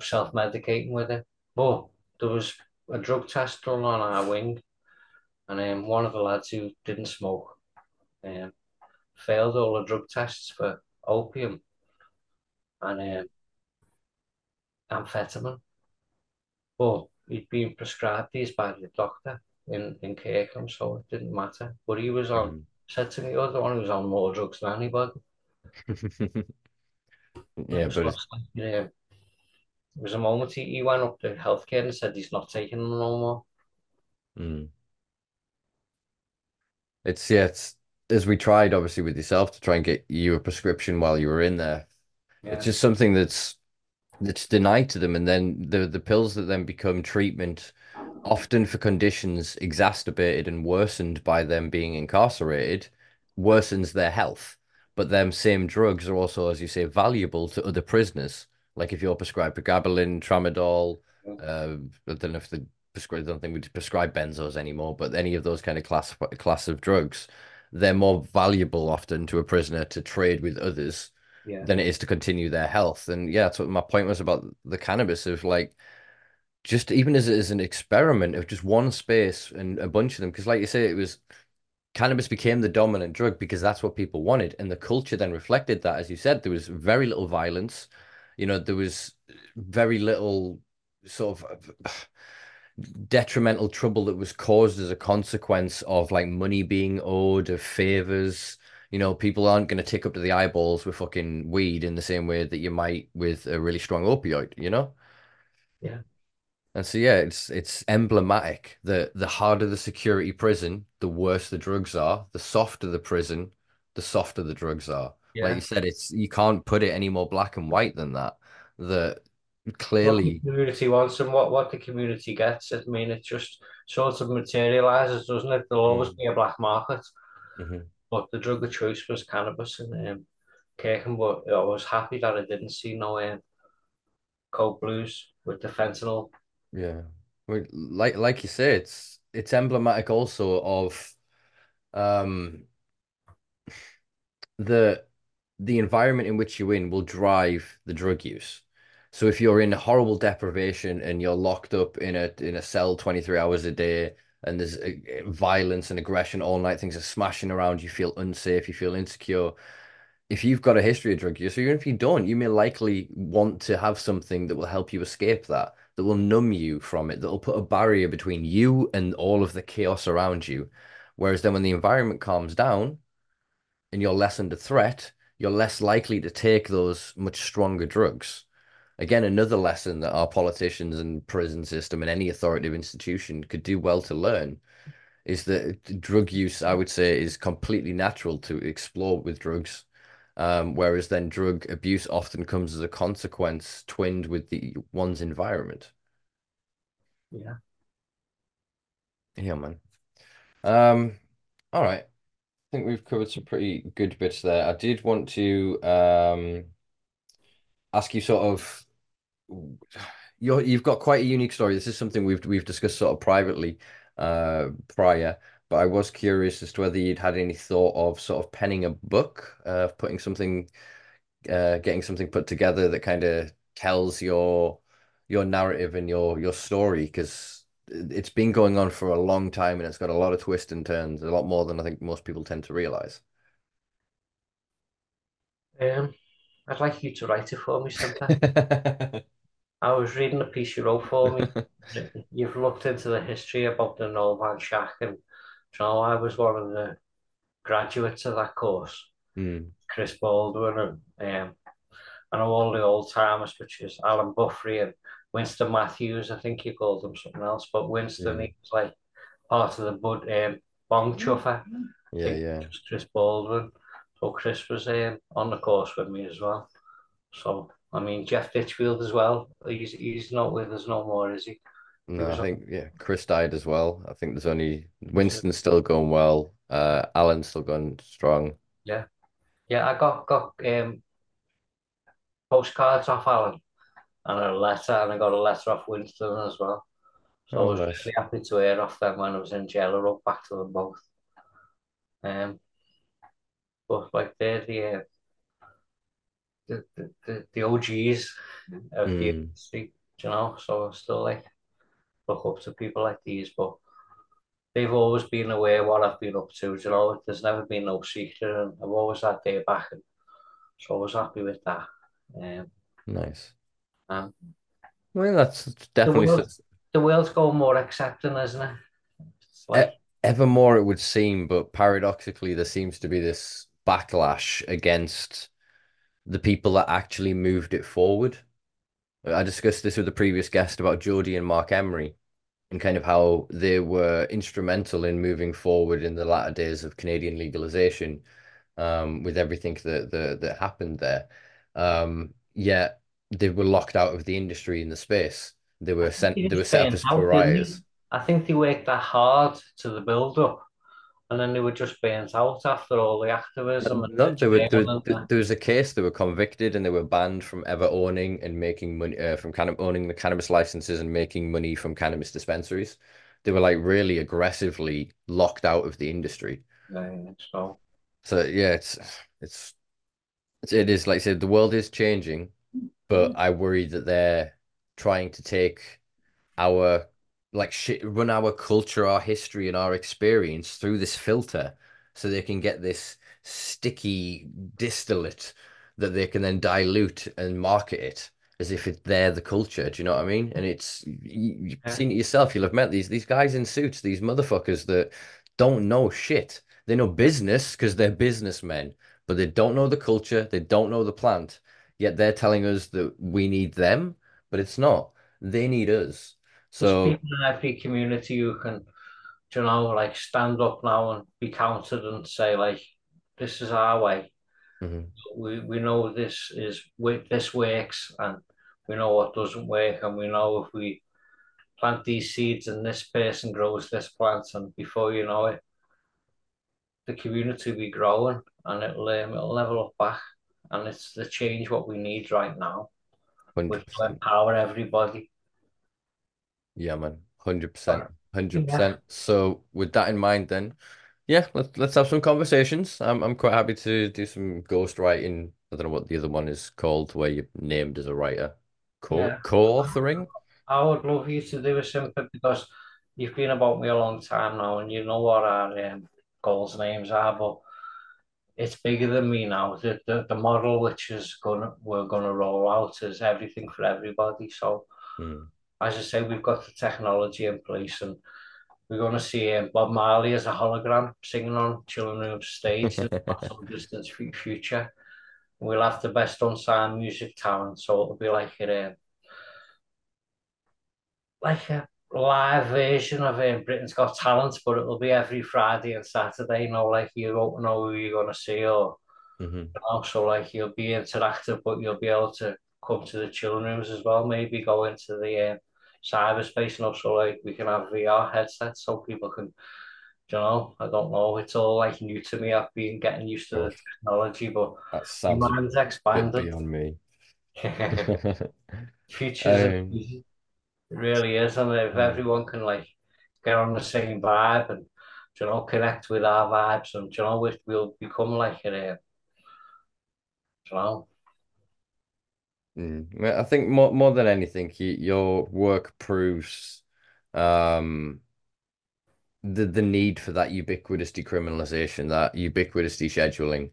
self-medicating with it. But there was a drug test done on our wing, and um, one of the lads who didn't smoke um, failed all the drug tests for opium and um, amphetamine. But he'd been prescribed these by the doctor in, in Kirkham, so it didn't matter. But he was on, said to me, the one who was on more drugs than anybody. *laughs* Yeah, It but like, yeah, there was a moment he, he went up to healthcare and said he's not taking them no more. mm. It's yeah, it's as we tried obviously with yourself to try and get you a prescription while you were in there. Yeah. It's just something that's that's denied to them, and then the the pills that then become treatment, often for conditions exacerbated and worsened by them being incarcerated, worsens their health. But them same drugs are also, as you say, valuable to other prisoners. Like if you're prescribed pregabalin, tramadol, uh, I don't know if the prescribe, I don't think we prescribe benzos anymore, but any of those kind of class class of drugs, they're more valuable often to a prisoner to trade with others Yeah. than it is to continue their health. And yeah, that's what my point was about the cannabis of like just even as as an experiment of just one space and a bunch of them. Because like you say, it was cannabis became the dominant drug because that's what people wanted. And the culture then reflected that, as you said, there was very little violence. You know, there was very little sort of detrimental trouble that was caused as a consequence of like money being owed, of favors. You know, people aren't going to tick up to the eyeballs with fucking weed in the same way that you might with a really strong opioid, you know? Yeah. And so yeah, it's it's emblematic that the harder the security prison, the worse the drugs are. The softer the prison, the softer the drugs are. Like you said, it's you can't put it any more black and white than that. That What the clearly, community wants and what, what the community gets. I mean, it just sort of materializes, doesn't it? There'll always Mm, be a black market, mhm. but the drug of choice was cannabis and um, Kirkham, but I was happy that I didn't see no um, cold blues with the fentanyl. Yeah. Like like you say, it's it's emblematic also of um the the environment in which you're in will drive the drug use. So if you're in horrible deprivation and you're locked up in a in a cell 23 hours a day and there's uh, violence and aggression all night, things are smashing around, you feel unsafe, you feel insecure. If you've got a history of drug use, or even if you don't, you may likely want to have something that will help you escape that, that will numb you from it, that will put a barrier between you and all of the chaos around you. Whereas then when the environment calms down, and you're less under threat, you're less likely to take those much stronger drugs. Again, another lesson that our politicians and prison system and any authoritative institution could do well to learn is that drug use, I would say, is completely natural to explore with drugs. Um, whereas then drug abuse often comes as a consequence twinned with the one's environment. Yeah. Yeah, man. Um, all right. I think we've covered some pretty good bits there. I did want to um ask you sort of you're you've got quite a unique story. This is something we've we've discussed sort of privately uh prior, but I was curious as to whether you'd had any thought of sort of penning a book, uh putting something uh getting something put together that kind of tells your your narrative and your your story because it's been going on for a long time and it's got a lot of twists and turns, a lot more than I think most people tend to realize. Um, I'd like you to write it for me sometime. *laughs* I was reading a piece you wrote for me. *laughs* You've looked into the history about the Nol van Schaik, and you know, I was one of the graduates of that course, Mm, Chris Baldwin, and um, I know all the old timers, which is Alan Buffry and Winston Matthews. I think you called him something else, but Winston, yeah, he was like part of the Bud um, Bong Chuffer. Yeah, yeah. it Chris Baldwin. So Chris was um, on the course with me as well. So I mean, Jeff Ditchfield as well. He's he's not with us no more, is he? He No, I was on. think yeah, Chris died as well. I think there's only Winston's still going well. Uh, Alan's still going strong. Yeah, yeah. I got got um postcards off Alan and a letter, and I got a letter off Winston as well. So I Oh, was nice. really happy to hear off them when I was in jail. I wrote back to them both. Um, but like they're the uh, the, the, the, the OGs of the Mm, industry, you know. So I still like look up to people like these, but they've always been aware what I've been up to, you know. There's never been no secret, and I've always had their back, and so I was happy with that. Um, nice. and Well, that's the definitely world, s- the world's going more accepting, isn't it? E like, ever more it would seem, but paradoxically, there seems to be this backlash against the people that actually moved it forward. I discussed this with the previous guest about Jodie and Marc Emery. and kind of how they were instrumental in moving forward in the latter days of Canadian legalization, um, with everything that that, that happened there. Um, yet they were locked out of the industry in the space. They were sent. they were set up as out, didn't they? pariahs. I think they worked that hard to the build up, and then they were just burnt out after all the activism and No, the there were there, and there was a case they were convicted and they were banned from ever owning and making money uh, from kind owning the cannabis licenses and making money from cannabis dispensaries. They were like really aggressively locked out of the industry. uh, so So yeah, it's it's it's- it is like I said, the world is changing, but I worry that they're trying to take our like shit, run our culture, our history, and our experience through this filter, so they can get this sticky distillate that they can then dilute and market it. as if it, they're the culture. Do you know what I mean? And it's you, you've seen it yourself. You'll have met these these guys in suits, these motherfuckers that don't know shit. They know business because they're businessmen, but they don't know the culture. They don't know the plant. Yet they're telling us that we need them, but it's not. They need us. There's So. people in every community who can, you know, like stand up now and be counted and say like, this is our way. mhm. We we know this is this works and we know what doesn't work and we know if we plant these seeds and this person grows this plant and before you know it, the community will be growing and it'll um, it'll level up back and it's the change what we need right now, which will empower everybody. Yeah, man. 100%. 100%. So with that in mind then, yeah, let's let's have some conversations. I'm I'm quite happy to do some ghost writing. I don't know what the other one is called, where you're named as a writer. Co Yeah. co-authoring? I would love you to do a simple because you've been about me a long time now and you know what our um, goals names are, but it's bigger than me now. The, the the model which is gonna we're gonna roll out is everything for everybody. So Hmm. As I say, we've got the technology in place and we're gonna see um, Bob Marley as a hologram singing on Chillin Room stage in the *laughs* not so distant fu- future. We'll have the best unsigned music talent, so it'll be like a um, like a live version of um, Britain's Got Talent, but it'll be every Friday and Saturday. You know, like you don't know who you're gonna see, or hmm you know, so like you'll be interactive, but you'll be able to come to the Chillin Rooms as well. Maybe go into the um, cyberspace and also like we can have VR headsets so people can. You know, I don't know. It's all like new to me. I've been getting used to the technology, but that sounds bit expanded. beyond me. *laughs* *laughs* Future's Um. It really is, and if everyone can like get on the same vibe and you know connect with our vibes, and you know we, we'll become like a, uh, you know, mm. I think more more than anything, your work proves um the the need for that ubiquitous decriminalization, that ubiquitous descheduling.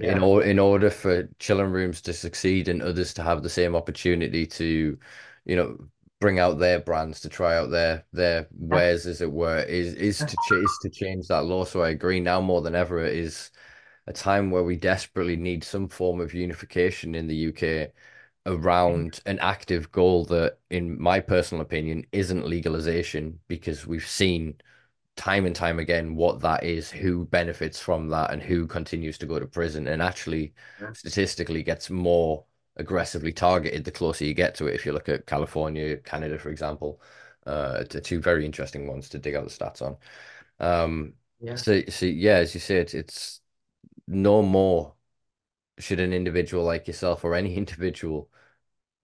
in or in order for Chillin Rooms to succeed and others to have the same opportunity to, you know, bring out their brands, to try out their their wares, as it were, is is to ch is to change that law. So I agree now more than ever it is a time where we desperately need some form of unification in the UK around an active goal that, in my personal opinion, isn't legalization because we've seen time and time again what that is, who benefits from that, and who continues to go to prison, and actually yeah, statistically gets more aggressively targeted the closer you get to it. If you look at California, Canada, for example, uh, two very interesting ones to dig out the stats on. Um, yeah. so, so yeah, as you said, it's no more should an individual like yourself or any *laughs* individual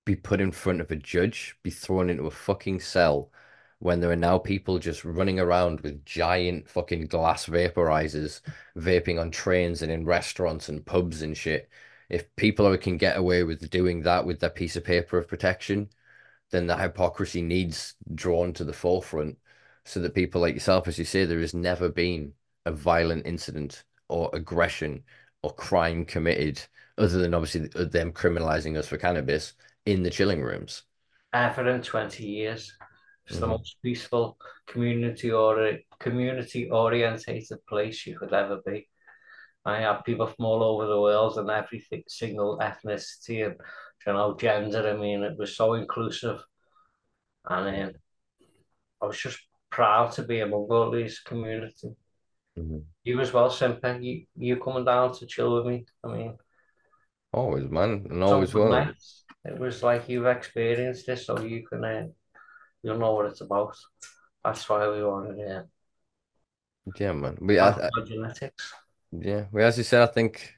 be put in front of a judge, be thrown into a fucking cell when there are now people just running around with giant fucking glass vaporizers, vaping on trains and in restaurants and pubs and shit. If people can get away with doing that with their piece of paper of protection, then the hypocrisy needs drawn to the forefront so that people like yourself, as you say, there has never been a violent incident or aggression or crime committed, other than obviously them criminalizing us for cannabis in the Chillin Rooms. Ever in twenty years, it's the hmm most peaceful community or community orientated place you could ever be. I have people from all over the world and every single ethnicity and you know gender. I mean, it was so inclusive, and um, I was just proud to be among all these community. Hmm You as well, Simpa. You you coming down to chill with me. I mean, Always, man, and always will. nights. It was like you've experienced this, so you can uh, you'll know what it's about. That's why we wanted it. Yeah, man. We, I, I, genetics. yeah, we, as you said, I think.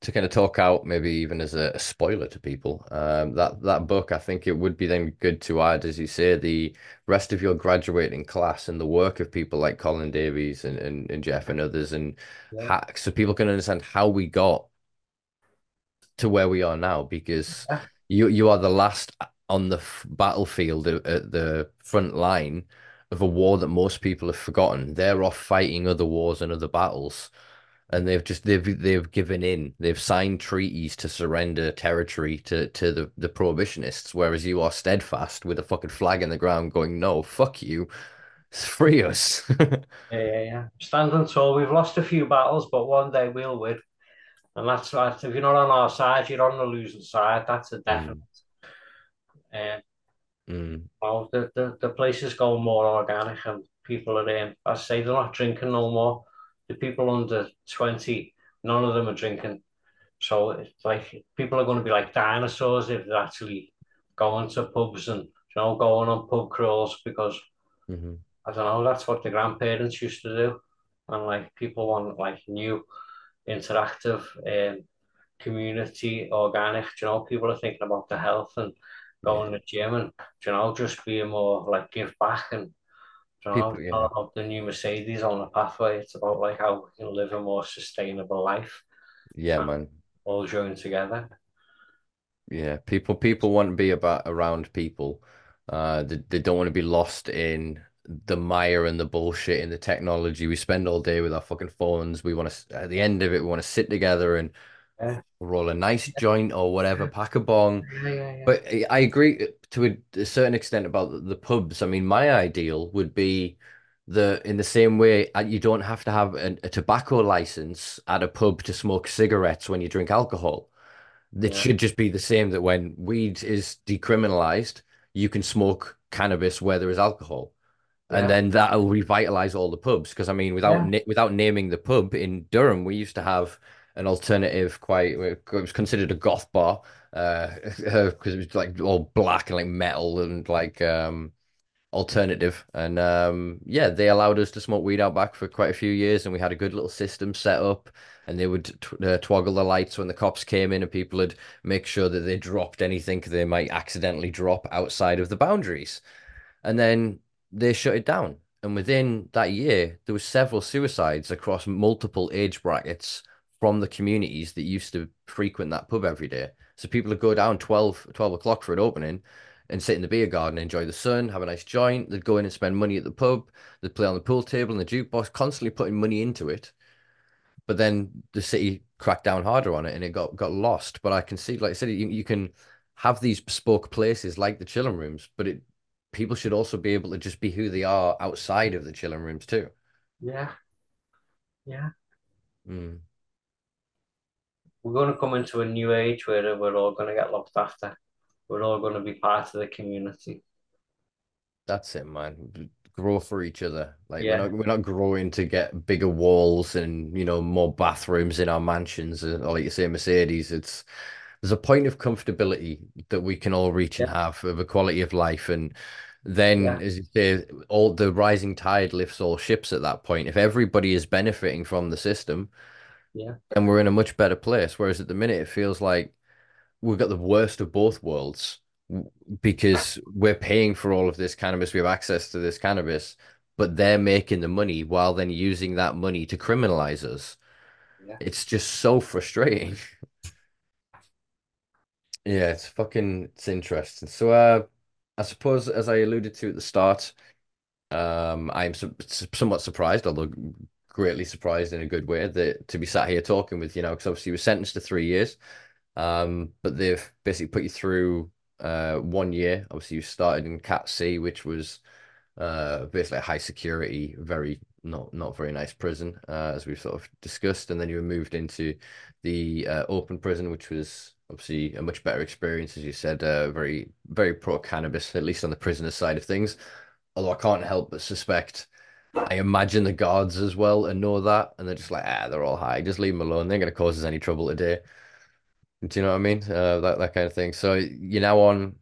To kind of talk out, maybe even as a, spoiler to people, um, that that book, I think it would be then good to add, as you say, the rest of your graduating class and the work of people like Colin Davies and, and, and Jeff and others, and Yeah, ha so people can understand how we got to where we are now, because yeah, you you are the last on the f- battlefield at, at the front line of a war that most people have forgotten. They're off fighting other wars and other battles and they've just they've they've given in. They've signed treaties to surrender territory to to the the prohibitionists, whereas you are steadfast with a fucking flag in the ground, going, "No, fuck you, free us." *laughs* Yeah, yeah, yeah. Standing tall. We've lost a few battles, but one day we'll win. And that's right. If you're not on our side, you're on the losing side. That's a definite. Mm, Uh, mm, well, the, the, the place is going more organic and people are in. I say they're not drinking no more. The people under 20, none of them are drinking. So it's like people are going to be like dinosaurs if they're actually going to pubs and you know going on pub crawls because mhm. I don't know, that's what the grandparents used to do. And like people want like new interactive um, community organic, you know, people are thinking about the health and going Yeah, to the gym and you know, just being more like give back and you know, people. Yeah, about the new Mercedes on the pathway. It's about like how we can live a more sustainable life yeah, man. all join together. Yeah, people people want to be about around people. Uh, they, they don't want to be lost in the mire and the bullshit and the technology. We spend all day with our fucking phones. We want to, at the end of it, we want to sit together and Yeah, roll a nice joint or whatever, pack a bong. yeah, yeah. But I agree to a, certain extent about the, pubs. I mean, my ideal would be the in the same way uh, you don't have to have a, a tobacco license at a pub to smoke cigarettes when you drink alcohol. It should just be the same that when weed is decriminalized, you can smoke cannabis where there is alcohol. And yeah, then that'll revitalize all the pubs. Because I mean, without yeah, na without naming the pub in Durham, we used to have an alternative, quite it was considered a goth bar, uh, *laughs* because it was like all black and like metal and like um alternative. And um, yeah, they allowed us to smoke weed out back for quite a few years, and we had a good little system set up. And they would t uh, twoggle the lights when the cops came in, and people would make sure that they dropped anything they might accidentally drop outside of the boundaries. And then they shut it down. And within that year, there was several suicides across multiple age brackets from the communities that used to frequent that pub every day. So people would go down 12, 12 o'clock for an opening and sit in the beer garden, enjoy the sun, have a nice joint. They'd go in and spend money at the pub. They'd play on the pool table and the jukebox, constantly putting money into it. But then the city cracked down harder on it and it got got lost. But I can see, like I said, you, you can have these bespoke places like the Chillin Rooms, but it people should also be able to just be who they are outside of the Chillin Rooms too. yeah, yeah. Mm, We're going to come into a new age where we're all going to get looked after. We're all going to be part of the community. that's it, man. Grow for each other. Like we're not we're not growing to get bigger walls and you know more bathrooms in our mansions or like you say Mercedes. It's there's a point of comfortability that we can all reach and have of a quality of life and then yeah, as you say all the rising tide lifts all ships at that point if everybody is benefiting from the system yeah, then we're in a much better place. Whereas at the minute it feels like we've got the worst of both worlds because we're paying for all of this cannabis we have access to this cannabis but they're making the money while then using that money to criminalize us. Yeah, it's just so frustrating. *laughs* Yeah, it's fucking it's interesting. So uh I suppose as I alluded to at the start, um I'm su somewhat surprised, although greatly surprised in a good way that to be sat here talking with you know, because obviously you were sentenced to three years. Um, but they've basically put you through uh one year. Obviously you started in Cat C, which was uh basically a high security, very not not very nice prison, uh, as we've sort of discussed, and then you were moved into the uh, open prison, which was obviously a much better experience, as you said, uh, very very pro cannabis, at least on the prisoner side of things. Although I can't help but suspect, I imagine the guards as well and know that, and they're just like, ah, they're all high, just leave them alone. They're going to cause us any trouble today. Do you know what I mean? Uh, that that kind of thing. So you're now on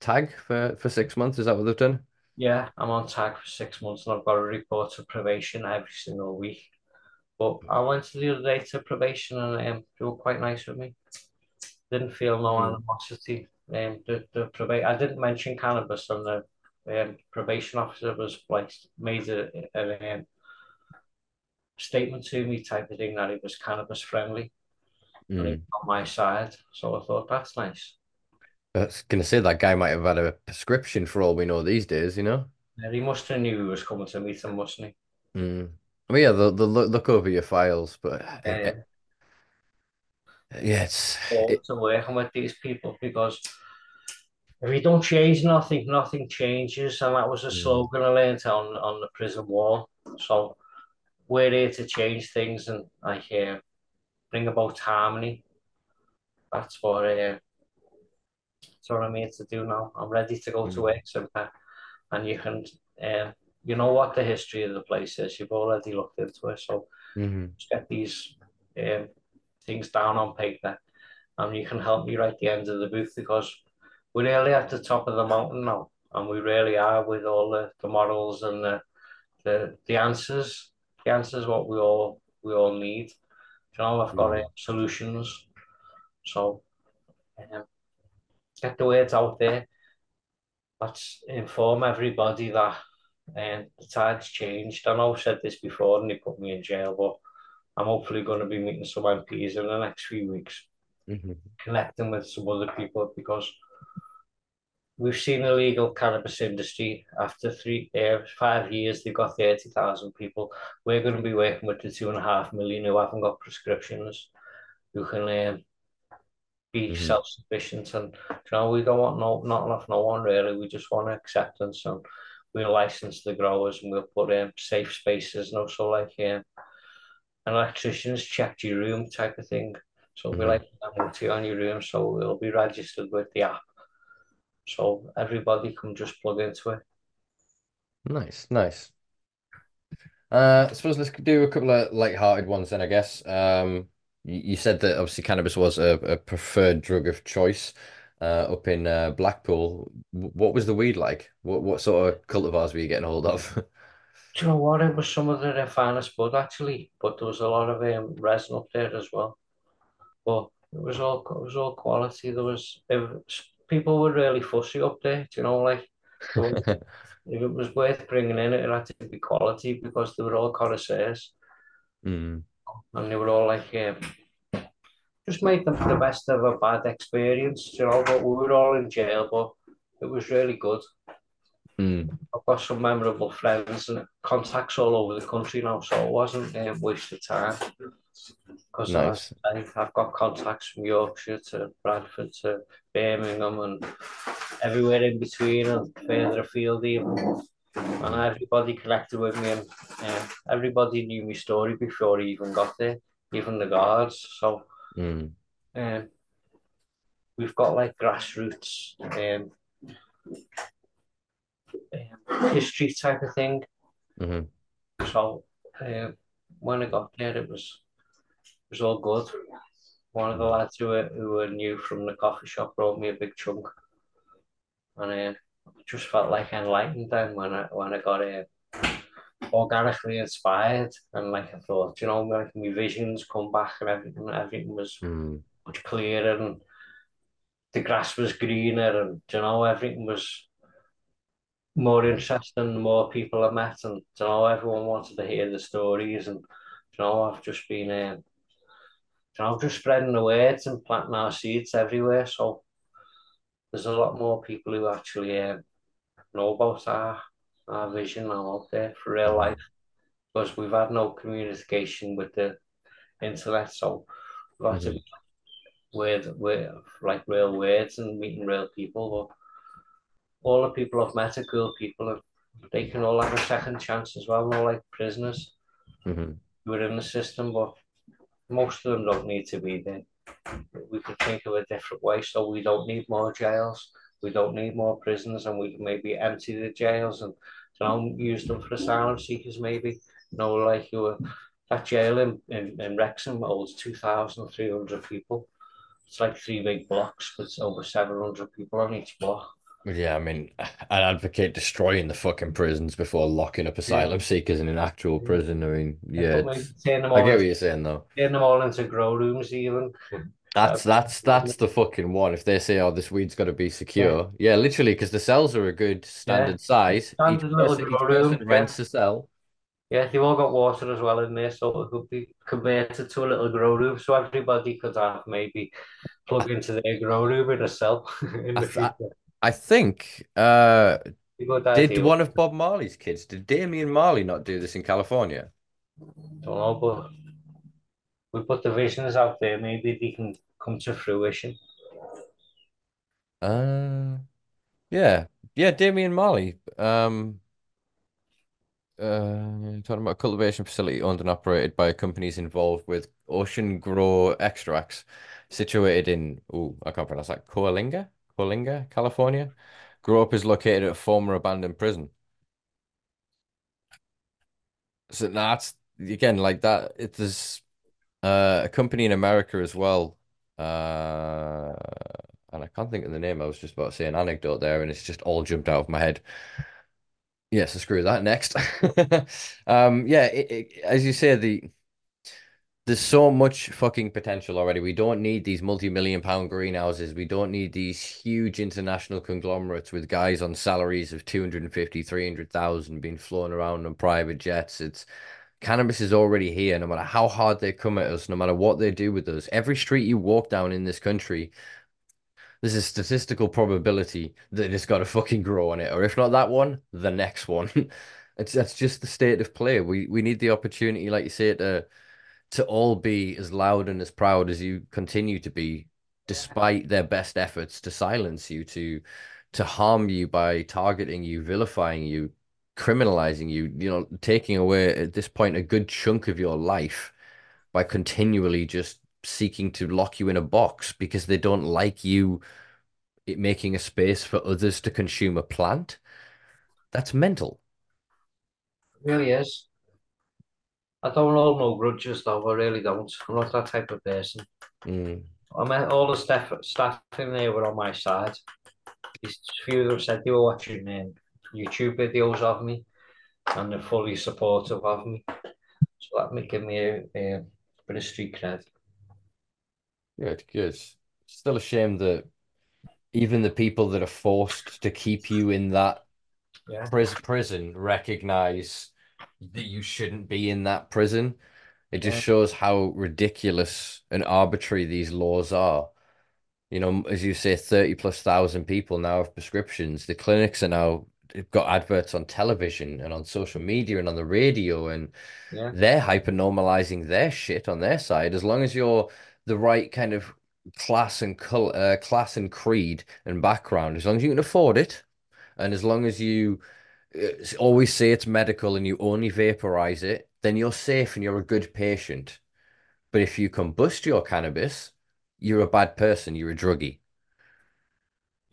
tag for for six months. Is that what they've done? yeah. I'm on tag for six months and I've got a report of probation every single week. But I went to the other day to probation and um, they were quite nice with me. Didn't feel no Mm, animosity. Um, the the proba I didn't mention cannabis and the um, probation officer was like made a, a, um, statement to me type of thing that it was cannabis friendly mm. on my side. So I thought that's nice. I was gonna say that guy might have had a prescription for all we know these days, you know? And he must have knew he was coming to meet him, mustn't he? Mm. I mean, yeah, they'll, they'll look, look over your files, but Uh, it- yeah, it's forward it, to working with these people because if you don't change nothing, nothing changes. And that was a mm, slogan I learned on, on the prison wall. So we're here to change things and like uh, bring about harmony. That's what uh, that's what I'm here to do now. I'm ready to go to mm, work sometime. And you can um, you know what the history of the place is. You've already looked into it. So mhm, just get these um, things down on paper and you can help me write the end of the booth because we're really at the top of the mountain now, and we really are with all the, the models and the, the the answers. The answers what we all we all need. You know, I've got uh, mm, solutions, so um, get the words out there. Let's inform everybody that um, the tide's changed. I know I've said this before and they put me in jail, but I'm hopefully going to be meeting some MPs in the next few weeks, mhm, connecting with some other people because We've seen the legal cannabis industry after three, uh, five years, they've got 30,000 people. We're going to be working with the two and a half million who haven't got prescriptions, who can um, be mhm, self-sufficient. And, you know, we don't want no, not enough no one really. We just want acceptance and we'll license the growers and we'll put in um, safe spaces and also like um, an electrician's checked your room type of thing. So we mhm. like to on your room, so it'll be registered with the app. So everybody can just plug into it. Nice, nice. Uh, I suppose let's do a couple of light-hearted ones then, I guess. Um, you, you said that obviously cannabis was a, a preferred drug of choice uh, up in uh, Blackpool. W- What was the weed like? What what sort of cultivars were you getting hold of? *laughs* Do you know what? It was some of the finest bud actually, but there was a lot of um, resin up there as well. But it was all it was all quality. There was if people were really fussy up there. Do you know, like *laughs* if it was worth bringing in, it had to be quality because they were all connoisseurs Mm, and they were all like um, just make them the best of a bad experience. You know, but we were all in jail, but it was really good. mm, I've got some memorable friends and contacts all over the country now, so it wasn't a um, waste of time. Because nice. I've got contacts from Yorkshire to Bradford to Birmingham and everywhere in between and further afield even. And everybody connected with me and um, everybody knew my story before he even got there, even the guards. So Mm, um, we've got like grassroots um, um, history type of thing. mhm, So uh, when I got there, it was was all good. One of the lads who were, who were new from the coffee shop brought me a big chunk, and uh, I just felt like enlightened then when I when I got uh, organically inspired, and like I thought, you know, like my visions come back and everything, everything was mm, much clearer and the grass was greener, and you know, everything was more interesting. The more people I met, and you know, everyone wanted to hear the stories, and you know, I've just been. Uh, know, just spreading the words and planting our seeds everywhere. So there's a lot more people who actually uh, know about our, our vision now out there for real life because we've had no communication with the internet. So we've had to mhm, be with, with like real words and meeting real people. But all the people I've met are cool people and they can all have a second chance as well, not like prisoners mhm, who are in the system, but most of them don't need to be there. we could think of a different way so we don't need more jails, we don't need more prisons, and we can maybe empty the jails and know, use them for asylum seekers, maybe. You know, like you were, that jail in, in, in Wrexham holds 2,300 people. It's like three big blocks with over 700 people on each block. Yeah, I mean, *laughs* I'd advocate destroying the fucking prisons before locking up Yeah. asylum seekers in an actual prison. I mean, yeah, thought maybe it's, turn them I get what you're saying though. turn them all into grow rooms even. *laughs* That's that's that's the fucking one. If they say, "Oh, this weed's got to be secure," yeah, literally, because the cells are a good yeah. standard size. Each Standard little person, each grow room. person Yeah. rents a cell. Yeah, they've all got water as well in there, so it could be converted to a little grow room, so everybody could have maybe plug into their grow room in a cell *laughs* in the I, future. I think. Uh, did one of Bob Marley's kids? Did Damian Marley not do this in California? Don't know, but we put the visions out there. Maybe they can come to fruition. Uh, yeah, yeah, Damian Marley. Um, uh, talking about a cultivation facility owned and operated by companies involved with Ocean Grown Extracts, situated in, oh, I can't pronounce that, Coalinga, Coalinga, California. Grow Up is located at a former abandoned prison. So that's again like that. It is uh, a company in America as well. Uh, and I can't think of the name. I was just about to say an anecdote there, and it's just all jumped out of my head. Yeah, so screw that. Next, *laughs* um, yeah, it, it, as you say, the there's so much fucking potential already. We don't need these multi-million pound greenhouses. We don't need these huge international conglomerates with guys on salaries of 250, 300,000 being flown around on private jets. It's cannabis is already here, no matter how hard they come at us, no matter what they do with us. Every street you walk down in this country, there's a statistical probability that it's got to fucking grow on it, or if not that one, the next one. *laughs* It's that's just the state of play. We we need the opportunity, like you say, to to all be as loud and as proud as you continue to be, despite their best efforts to silence you, to to harm you by targeting you, vilifying you, criminalizing you, you know, taking away at this point a good chunk of your life by continually just seeking to lock you in a box because they don't like you it making a space for others to consume a plant. That's mental. It really is. I don't hold no grudges though. I really don't. I'm not that type of person. Mm. I met all the staff staff in there were on my side. These few of them said they were watching um, YouTube videos of me and they're fully supportive of me. So that may give me a, a bit of street cred. Good, good. Still a shame that even the people that are forced to keep you in that Yeah. pris prison recognize that you shouldn't be in that prison. It just Yeah. shows how ridiculous and arbitrary these laws are. You know, as you say, 30 plus thousand people now have prescriptions. The clinics are now they've got adverts on television and on social media and on the radio, and Yeah. they're hyper normalizing their shit on their side. As long as you're the right kind of class and col uh, class and creed and background, as long as you can afford it, and as long as you always say it's medical and you only vaporize it, then you're safe and you're a good patient. But if you combust your cannabis, you're a bad person, you're a druggie.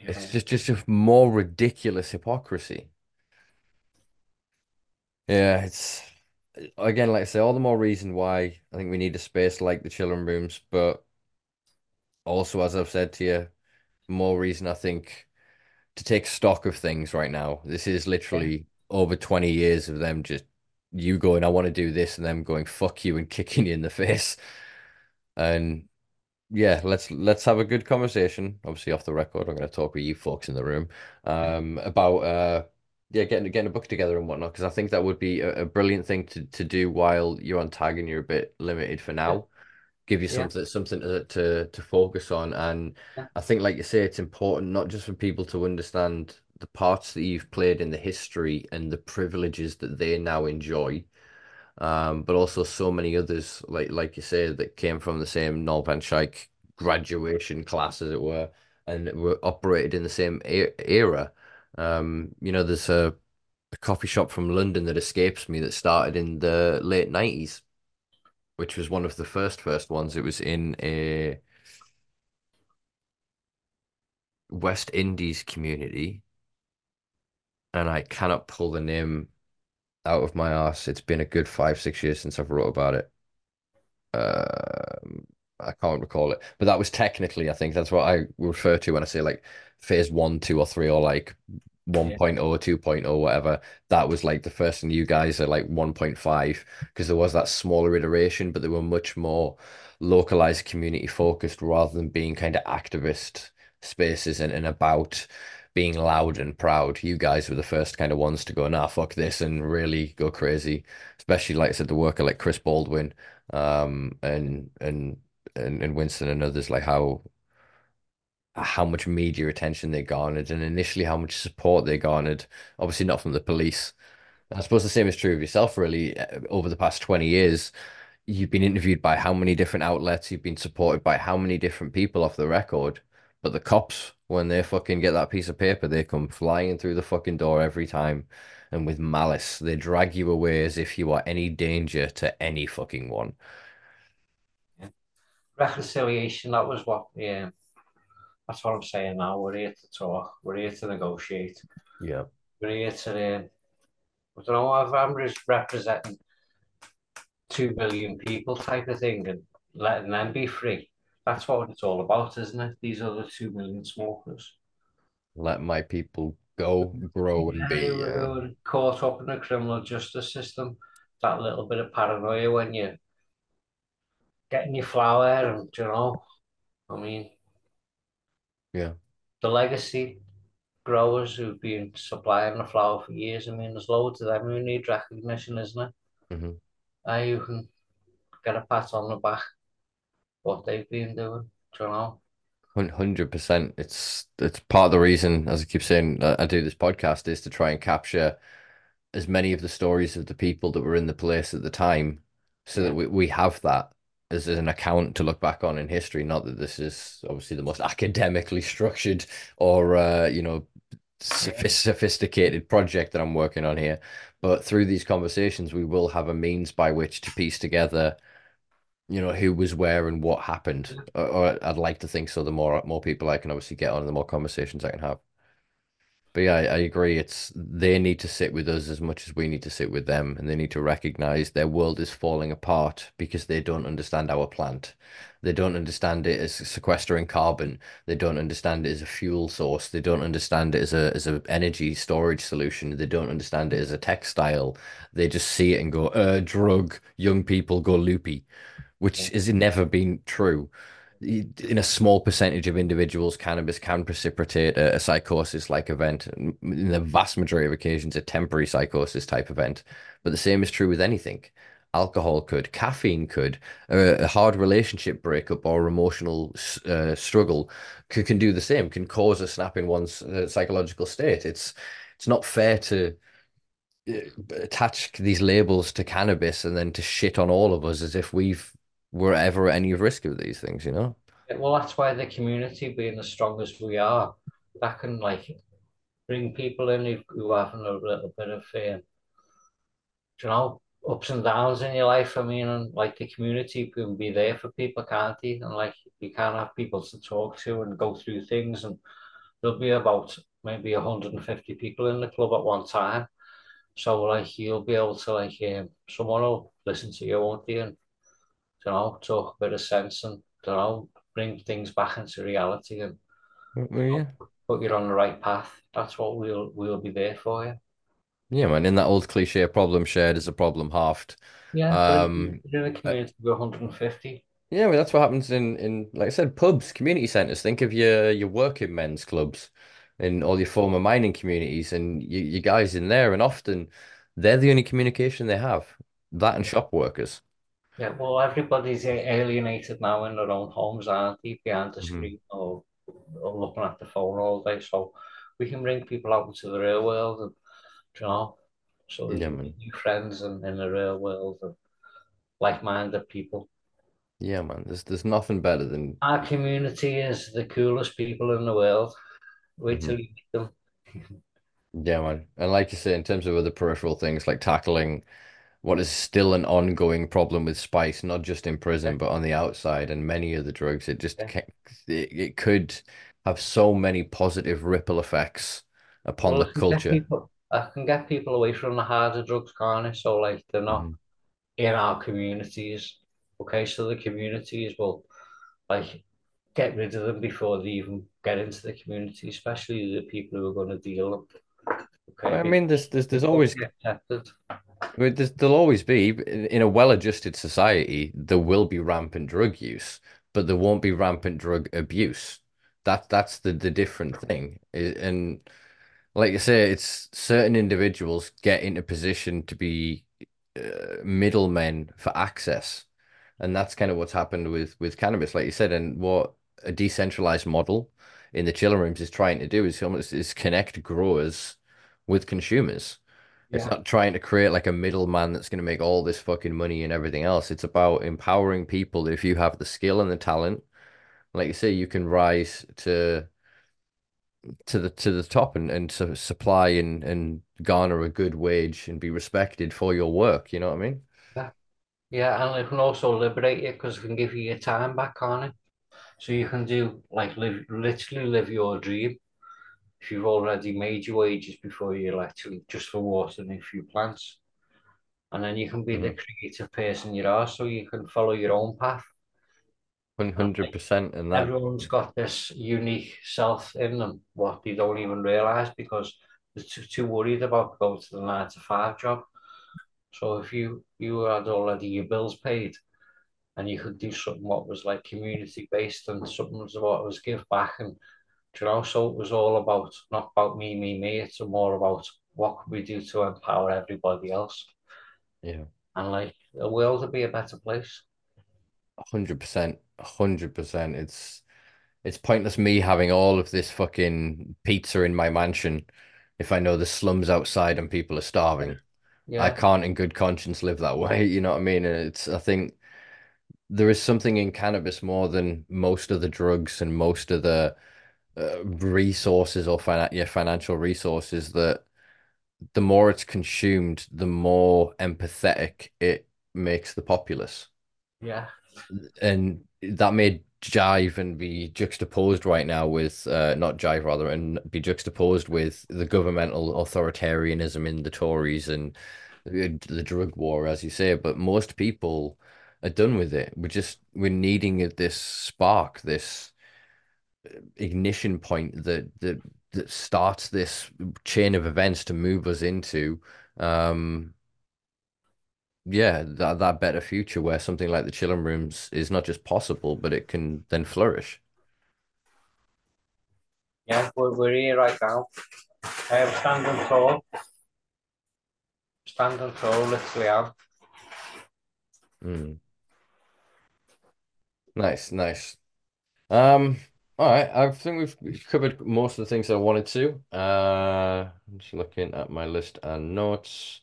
It's Yeah. just just a more ridiculous hypocrisy. Yeah, it's again, like I say, all the more reason why I think we need a space like the Chillin Rooms, but also, as I've said to you, more reason I think to take stock of things right now. This is Yeah. literally over 20 years of them just you going, I want to do this, and them going, fuck you, and *laughs* kicking you in the face. And yeah, let's let's have a good conversation. Obviously, off the record, I'm going to talk with you folks in the room um, about uh, yeah, getting getting a book together and whatnot, because I think that would be a, a brilliant thing to to do while you're on tag and you're a bit limited for Yeah. now. Give you Yeah. something something to to to focus on, and Yeah. I think, like you say, it's important not just for people to understand the parts that you've played in the history and the privileges that they now enjoy um, but also so many others, like like you say, that came from the same Nol van Schaik graduation class, as it were, and were operated in the same era. Um, you know, there's a, a coffee shop from London that escapes me that started in the late 90s, which was one of the first first ones. It was in a West Indies community, and I cannot pull the name out of my ass. It's been a good five, six years since I've wrote about it. Um, I can't recall it, but that was technically, I think that's what I refer to when I say like phase one, two, or three, or like Yeah. 1.0 or 2.0, whatever. That was like the first, and you guys are like 1.5 because there was that smaller iteration, but they were much more localized, community focused rather than being kind of activist spaces and, and about being loud and proud. You guys were the first kind of ones to go, nah, fuck this, and really go crazy. Especially, like I said, the worker like Chris Baldwin um, and and and and Winston and others, like how how much media attention they garnered, and initially how much support they garnered. Obviously, not from the police, I suppose the same is true of yourself, really. Uh, Over the past 20 years, you've been interviewed by how many different outlets, you've been supported by how many different people off the record. But the cops, when they fucking get that piece of paper, they come flying through the fucking door every time. And with malice, they drag you away as if you are any danger to any fucking one. Reconciliation, that was what, yeah, that's what I'm saying now. We're here to talk, we're here to negotiate, Yeah. we're here to, um, I don't know, if I'm just representing two billion people type of thing and letting them be free. That's what it's all about, isn't it? These are the two million smokers. Let my people go, grow, and be. Yeah, Yeah. caught up in the criminal justice system. That little bit of paranoia when you're getting your flower and, you know, I mean, Yeah. the legacy growers who've been supplying the flower for years. I mean, there's loads of them who need recognition, isn't it? hmm Uh, you can get a pat on the back what they've been doing, do you know? Hundred percent. It's it's part of the reason, as I keep saying, I, I do this podcast is to try and capture as many of the stories of the people that were in the place at the time, so that we, we have that as an account to look back on in history. Not that this is obviously the most academically structured or uh, you know sophisticated project that I'm working on here, but through these conversations, we will have a means by which to piece together you know, who was where and what happened. Or, or I'd like to think so. The more more people I can obviously get on, the more conversations I can have. But yeah, I, I agree. It's they need to sit with us as much as we need to sit with them, and they need to recognize their world is falling apart because they don't understand our plant. They don't understand it as sequestering carbon. They don't understand it as a fuel source. They don't understand it as a as a energy storage solution. They don't understand it as a textile. They just see it and go, uh, drug, young people go loopy which has never been true. In a small percentage of individuals, cannabis can precipitate a, a psychosis-like event. In the vast majority of occasions, a temporary psychosis type event. But the same is true with anything. Alcohol could, caffeine could, a, a hard relationship breakup or emotional uh, struggle could, can do the same, can cause a snap in one's uh, psychological state. It's it's not fair to uh, attach these labels to cannabis and then to shit on all of us as if we've were ever any risk of these things, you know? Well, that's why the community being as strong as we are, that can like bring people in who, who are having a little bit of, um, you know, ups and downs in your life. I mean, and like the community can be there for people, can't they? And like you can have people to talk to and go through things, and there'll be about maybe 150 people in the club at one time. So like you'll be able to like um, someone will listen to you, won't they? And you know, talk a bit of sense and you know, bring things back into reality and yeah. put you on the right path. That's what we'll we'll be there for you. Yeah, man. In that old cliche, a problem shared is a problem halved. Yeah, Um, in a community of 150. yeah, well, that's what happens in in like I said, pubs, community centers. Think of your your working men's clubs in all your former mining communities, and you, you guys in there, and often they're the only communication they have. That and shop workers. Yeah, well, everybody's alienated now in their own homes, aren't they? Behind the hmm screen or, or looking at the phone all day. So we can bring people out into the real world and, you know, so Yeah, man. new friends in, in the real world and like-minded people. Yeah, man. There's there's nothing better than. Our community is the coolest people in the world. Wait Mhm. till you meet them. Yeah, man. And like you say, in terms of other peripheral things like tackling what is still an ongoing problem with spice, not just in prison, but on the outside and many of the drugs, it just yeah. it, it could have so many positive ripple effects upon Well, the culture. people, I can get people away from the harder drugs, can't? So like they're not Mhm. in our communities. Okay, so the communities will like get rid of them before they even get into the community, especially the people who are going to deal them. Okay, I mean, there's there's there's always accepted. There'll always be in, a well-adjusted society, there will be rampant drug use, but there won't be rampant drug abuse. That that's the the different thing. And like I say, it's certain individuals get into position to be uh, middlemen for access, and that's kind of what's happened with with cannabis, like you said, and what a decentralized model in the Chillin Rooms is trying to do is almost is connect growers with consumers. It's Yeah. not trying to create like a middleman that's going to make all this fucking money and everything else. It's about empowering people if you have the skill and the talent, like you say, you can rise to to the to the top and and su supply and and garner a good wage and be respected for your work. You know what I mean? Yeah, yeah, and it can also liberate you because it can give you your time back on it. So you can do like live literally live your dream if you've already made your wages before you're actually just for watering a few plants. And then you can be the Mhm. creative person you are, so you can follow your own path. 100% and that. everyone's got this unique self in them, what they don't even realize because they're too, too worried about going to the nine to five job. So if you you had already your bills paid and you could do something what was like community based and something was what was give back and you know, so it was all about not about me, me, me. It's more about what can we do to empower everybody else Yeah. and like the world would be a better place. Hundred percent, hundred percent. It's it's pointless me having all of this fucking pizza in my mansion if I know the slums outside and people are starving. Yeah. I can't in good conscience live that *laughs* way, you know what I mean? And it's I think there is something in cannabis more than most of the drugs and most of the uh, resources or finan yeah, financial resources that the more it's consumed, the more empathetic it makes the populace. yeah, and that may jive and be juxtaposed right now with uh, not jive rather and be juxtaposed with the governmental authoritarianism in the Tories and the, the drug war, as you say. But most people are done with it. We're just we're needing this spark, this ignition point that that that starts this chain of events to move us into um yeah, that that better future where something like the Chillin Rooms is not just possible, but it can then flourish. yeah. We're, we're here right now. I am standing tall, standing tall, literally am. Mm. Nice, nice. Um, all right. I think we've we've covered most of the things I wanted to. Uh, I'm just looking at my list and notes.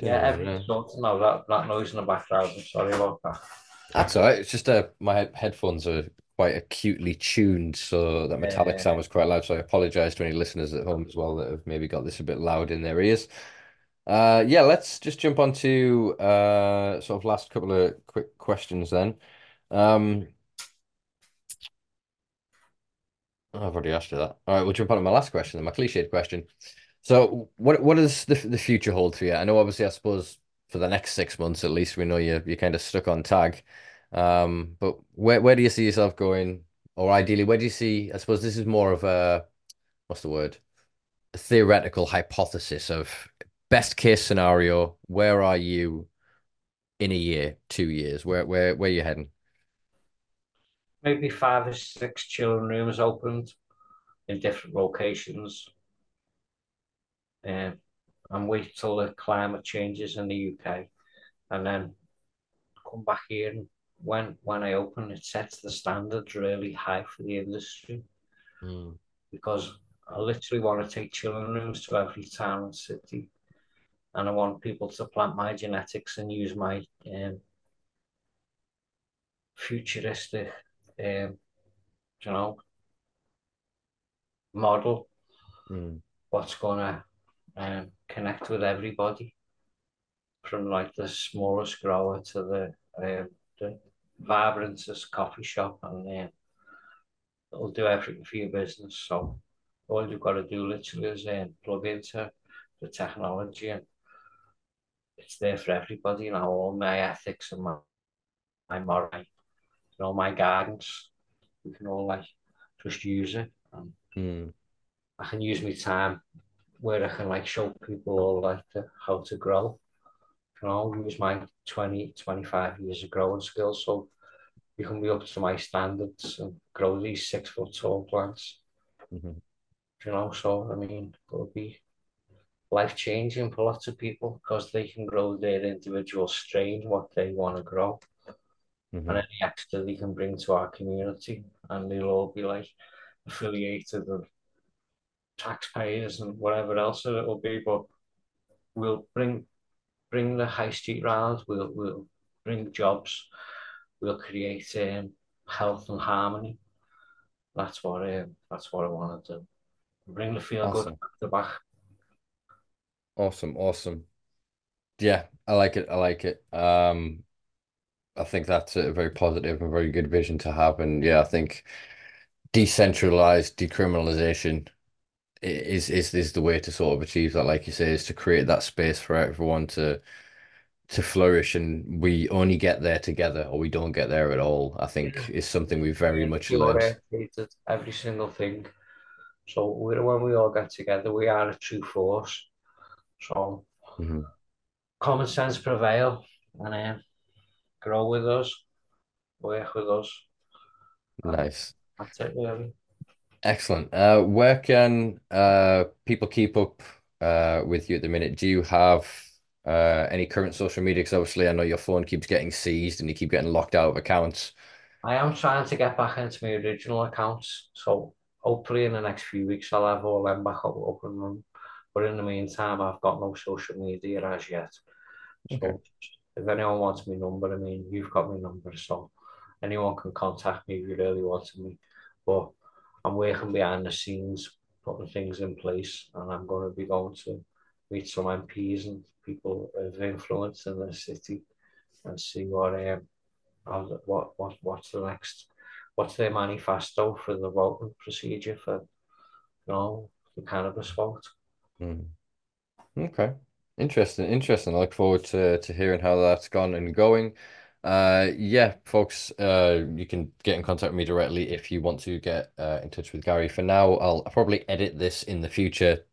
Yeah, everything's now. That, that noise in the background. I'm sorry about that. That's all right. It's just uh, my headphones are quite acutely tuned, so that metallic sound Uh, was quite loud. So I apologize to any listeners at home as well that have maybe got this a bit loud in their ears. Uh, yeah, let's just jump on to uh, sort of last couple of quick questions then. Um, oh, I've already asked you that. All right, we'll jump on to my last question, my cliched question. So, what what does the the future hold for you? I know, obviously, I suppose for the next six months at least, we know you you're kind of stuck on tag. Um, but where where do you see yourself going? Or ideally, where do you see? I suppose this is more of a what's the word? A theoretical hypothesis of best case scenario. Where are you in a year, two years? Where where where you heading? Maybe five or six Chillin Rooms opened in different locations. Um, and wait till the climate changes in the UK and then come back here and when when I open it sets the standards really high for the industry. Mm, because I literally want to take Chillin Rooms to every town and city. And I want people to plant my genetics and use my um, futuristic um, you know model mm, what's gonna um, connect with everybody from like the smallest grower to the um, the vibrantest coffee shop and um, it'll do everything for your business. So all you've got to do literally is um, plug into the technology and it's there for everybody. You know, all my ethics and my, my moral, you know, my guidance, we can all like just use it. And mm, I can use my time where I can like show people all like the, how to grow. You know, use my 20, 25 years of growing skills so you can be up to my standards and grow these six foot tall plants. mhm, You know, so I mean, it'll be life changing for lots of people because they can grow their individual strain, what they want to grow, and mhm, any extra they can bring to our community, and they'll all be like affiliated with taxpayers and whatever else it will be. But we'll bring bring the high street round. We'll we'll bring jobs. We'll create um, health and harmony. That's what um, that's what I want to do. Bring the feel good back to back. Awesome. Awesome. Yeah, I like it. I like it. Um, I think that's a very positive and very good vision to have. And yeah, I think decentralized decriminalization is is is the way to sort of achieve that, like you say, is to create that space for everyone to to flourish. And we only get there together, or we don't get there at all. I think is something we very much We learned. every single thing. So when we all get together, we are a true force. So Mhm. common sense prevail and um, grow with us, work with us. Nice. that's it, really. Excellent. Uh, where can uh people keep up uh with you at the minute? Do you have uh any current social media? Because obviously I know your phone keeps getting seized and you keep getting locked out of accounts. I am trying to get back into my original accounts. So hopefully in the next few weeks I'll have all them back up, up and running. But in the meantime, I've got no social media as yet. Okay. If anyone wants my number, I mean, you've got my number, so anyone can contact me if you really want me. But I'm working behind the scenes, putting things in place, and I'm going to be going to meet some MPs and people of influence in the city and see what um what what what's the next what's their manifesto for the voting procedure for you know the cannabis vote. Mm. Okay. Interesting, interesting. I look forward to to hearing how that's gone and going. Uh yeah, folks, uh you can get in contact with me directly if you want to get uh, in touch with Gary. For now, I'll probably edit this in the future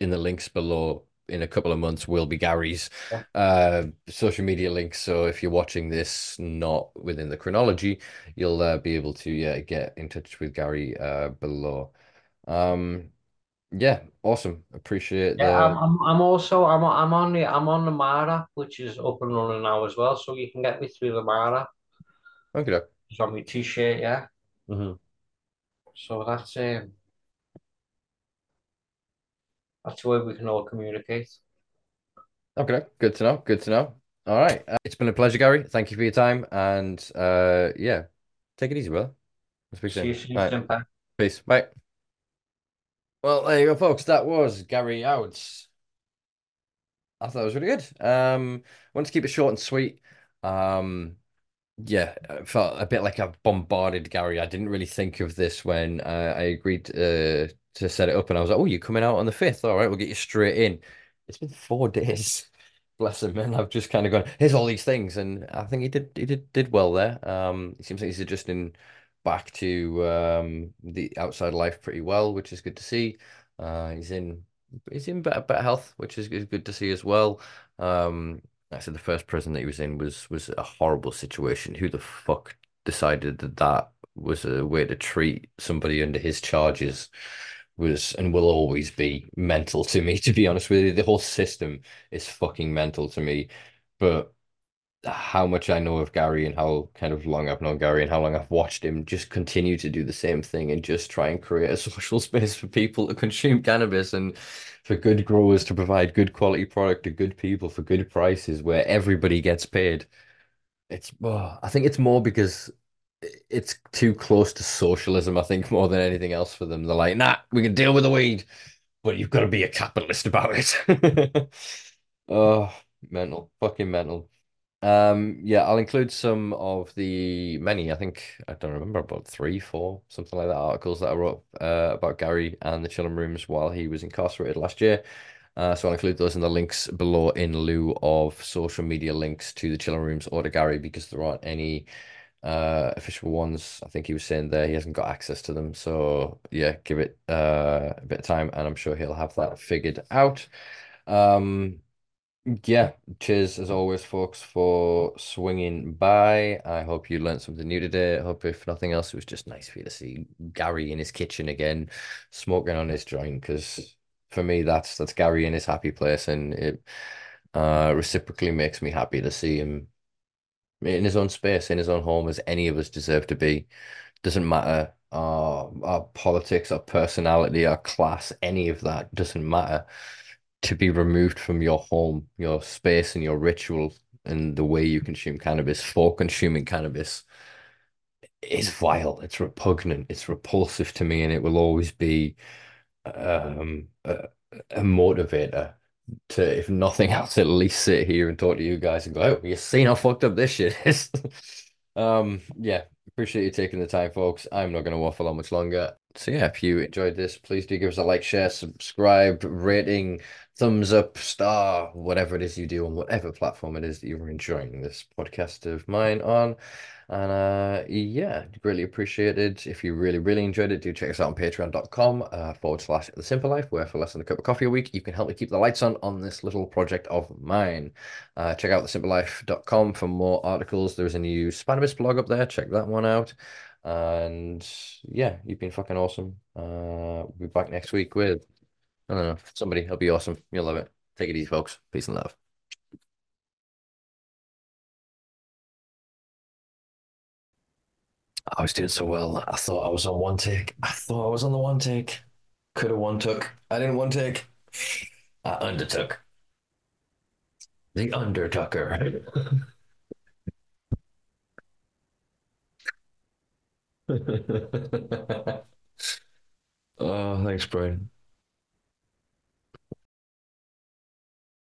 in the links below in a couple of months will be Gary's Yeah. uh social media links. So if you're watching this not within the chronology, you'll uh, be able to yeah get in touch with Gary uh below. Um yeah, awesome. Appreciate Yeah, I'm, I'm, I'm also I'm, I'm on the I'm on the Mara, which is up and running now as well. So you can get me through the Mara. okay. It's on my t-shirt, yeah. Mhm. So that's um that's the way we can all communicate. Okay, good to know. Good to know. All right. Uh, it's been a pleasure, Gary. Thank you for your time. And uh yeah, take it easy, brother. We'll speak See you soon. soon, All right. Peace. Bye. Well, there you go, folks. That was Gary Youds. I thought it was really good. Um, wanted to keep it short and sweet. Um, yeah, it felt a bit like I bombarded Gary. I didn't really think of this when uh, I agreed uh, to set it up, and I was like, "Oh, you're coming out on the 5th. All right, we'll get you straight in." It's been four *laughs* days. Bless him, man. I've just kind of gone, here's all these things, and I think he did he did did well there. Um, he seems like he's adjusting back to um the outside life pretty well, which is good to see. Uh, he's in he's in better better health, which is, good to see as well. Um, I said the first prison that he was in was was a horrible situation. Who the fuck decided that that was a way to treat somebody under his charges was and will always be mental to me, *laughs* to be honest with you. The whole system is fucking mental to me. But how much I know of Gary and how kind of long I've known Gary and how long I've watched him just continue to do the same thing and just try and create a *laughs* social space for people to consume cannabis and for good growers to provide good quality product to good people for good prices where everybody gets paid. It's, oh, I think it's more because it's too close to socialism, I think, *laughs* more than anything else for them. They're like, nah, we can deal with the weed, but you've got to be a capitalist about it. *laughs* Oh, mental, fucking mental. Um, yeah, I'll include some of the many, I think, I don't remember, about three, four, something like that, articles that I wrote uh, about Gary and the Chillin Rooms while he was incarcerated last year. Uh, so I'll include those in the links below in lieu of social media links to the Chillin Rooms or to Gary because there aren't any uh official ones. I think he was saying there he hasn't got access to them. So yeah, give it uh, a bit of time and I'm sure he'll have that figured out. Um, yeah, cheers as always, folks, for swinging by. I hope you learned something new today. I hope, if nothing else, it was just nice for you to see Gary in his kitchen again, smoking on his joint. Because for me, that's that's Gary in his happy place, and it uh reciprocally makes me happy to see him in his own space, in his own home, as any of us deserve to be. Doesn't matter our our politics, our personality, our class, any of that doesn't matter to be removed from your home, your space, and your ritual, and the way you consume cannabis for consuming cannabis is vile. It's repugnant. It's repulsive to me, and it will always be um, a, a motivator to, if nothing else, at least sit here and talk to you guys and go, "Oh, you seen how fucked up this shit is." *laughs* Um, yeah, appreciate you taking the time, folks. I'm not going to waffle on much longer. So yeah, if you enjoyed this, please do give us a like, share, subscribe, rating, thumbs up, star, whatever it is you do on whatever platform it is that you're enjoying this podcast of mine on. And uh, yeah, greatly appreciated. If you really, really enjoyed it, do check us out on patreon.com uh, forward slash the Simpa Life, where for less than a cup of coffee a week, you can help me keep the lights on on this little project of mine. Uh, check out thesimpalife.com for more articles. There's a new Spannabis blog up there. Check that one out. And yeah, you've been fucking awesome. Uh, we'll be back next week with, I don't know, somebody. It'll be awesome. You'll love it. Take it easy, folks. Peace and love. I was doing so well. I thought I was on one take. I thought I was on the one take. Could have one took. I didn't one take. I undertook. The Undertucker. *laughs* *laughs* Oh, thanks, Brian.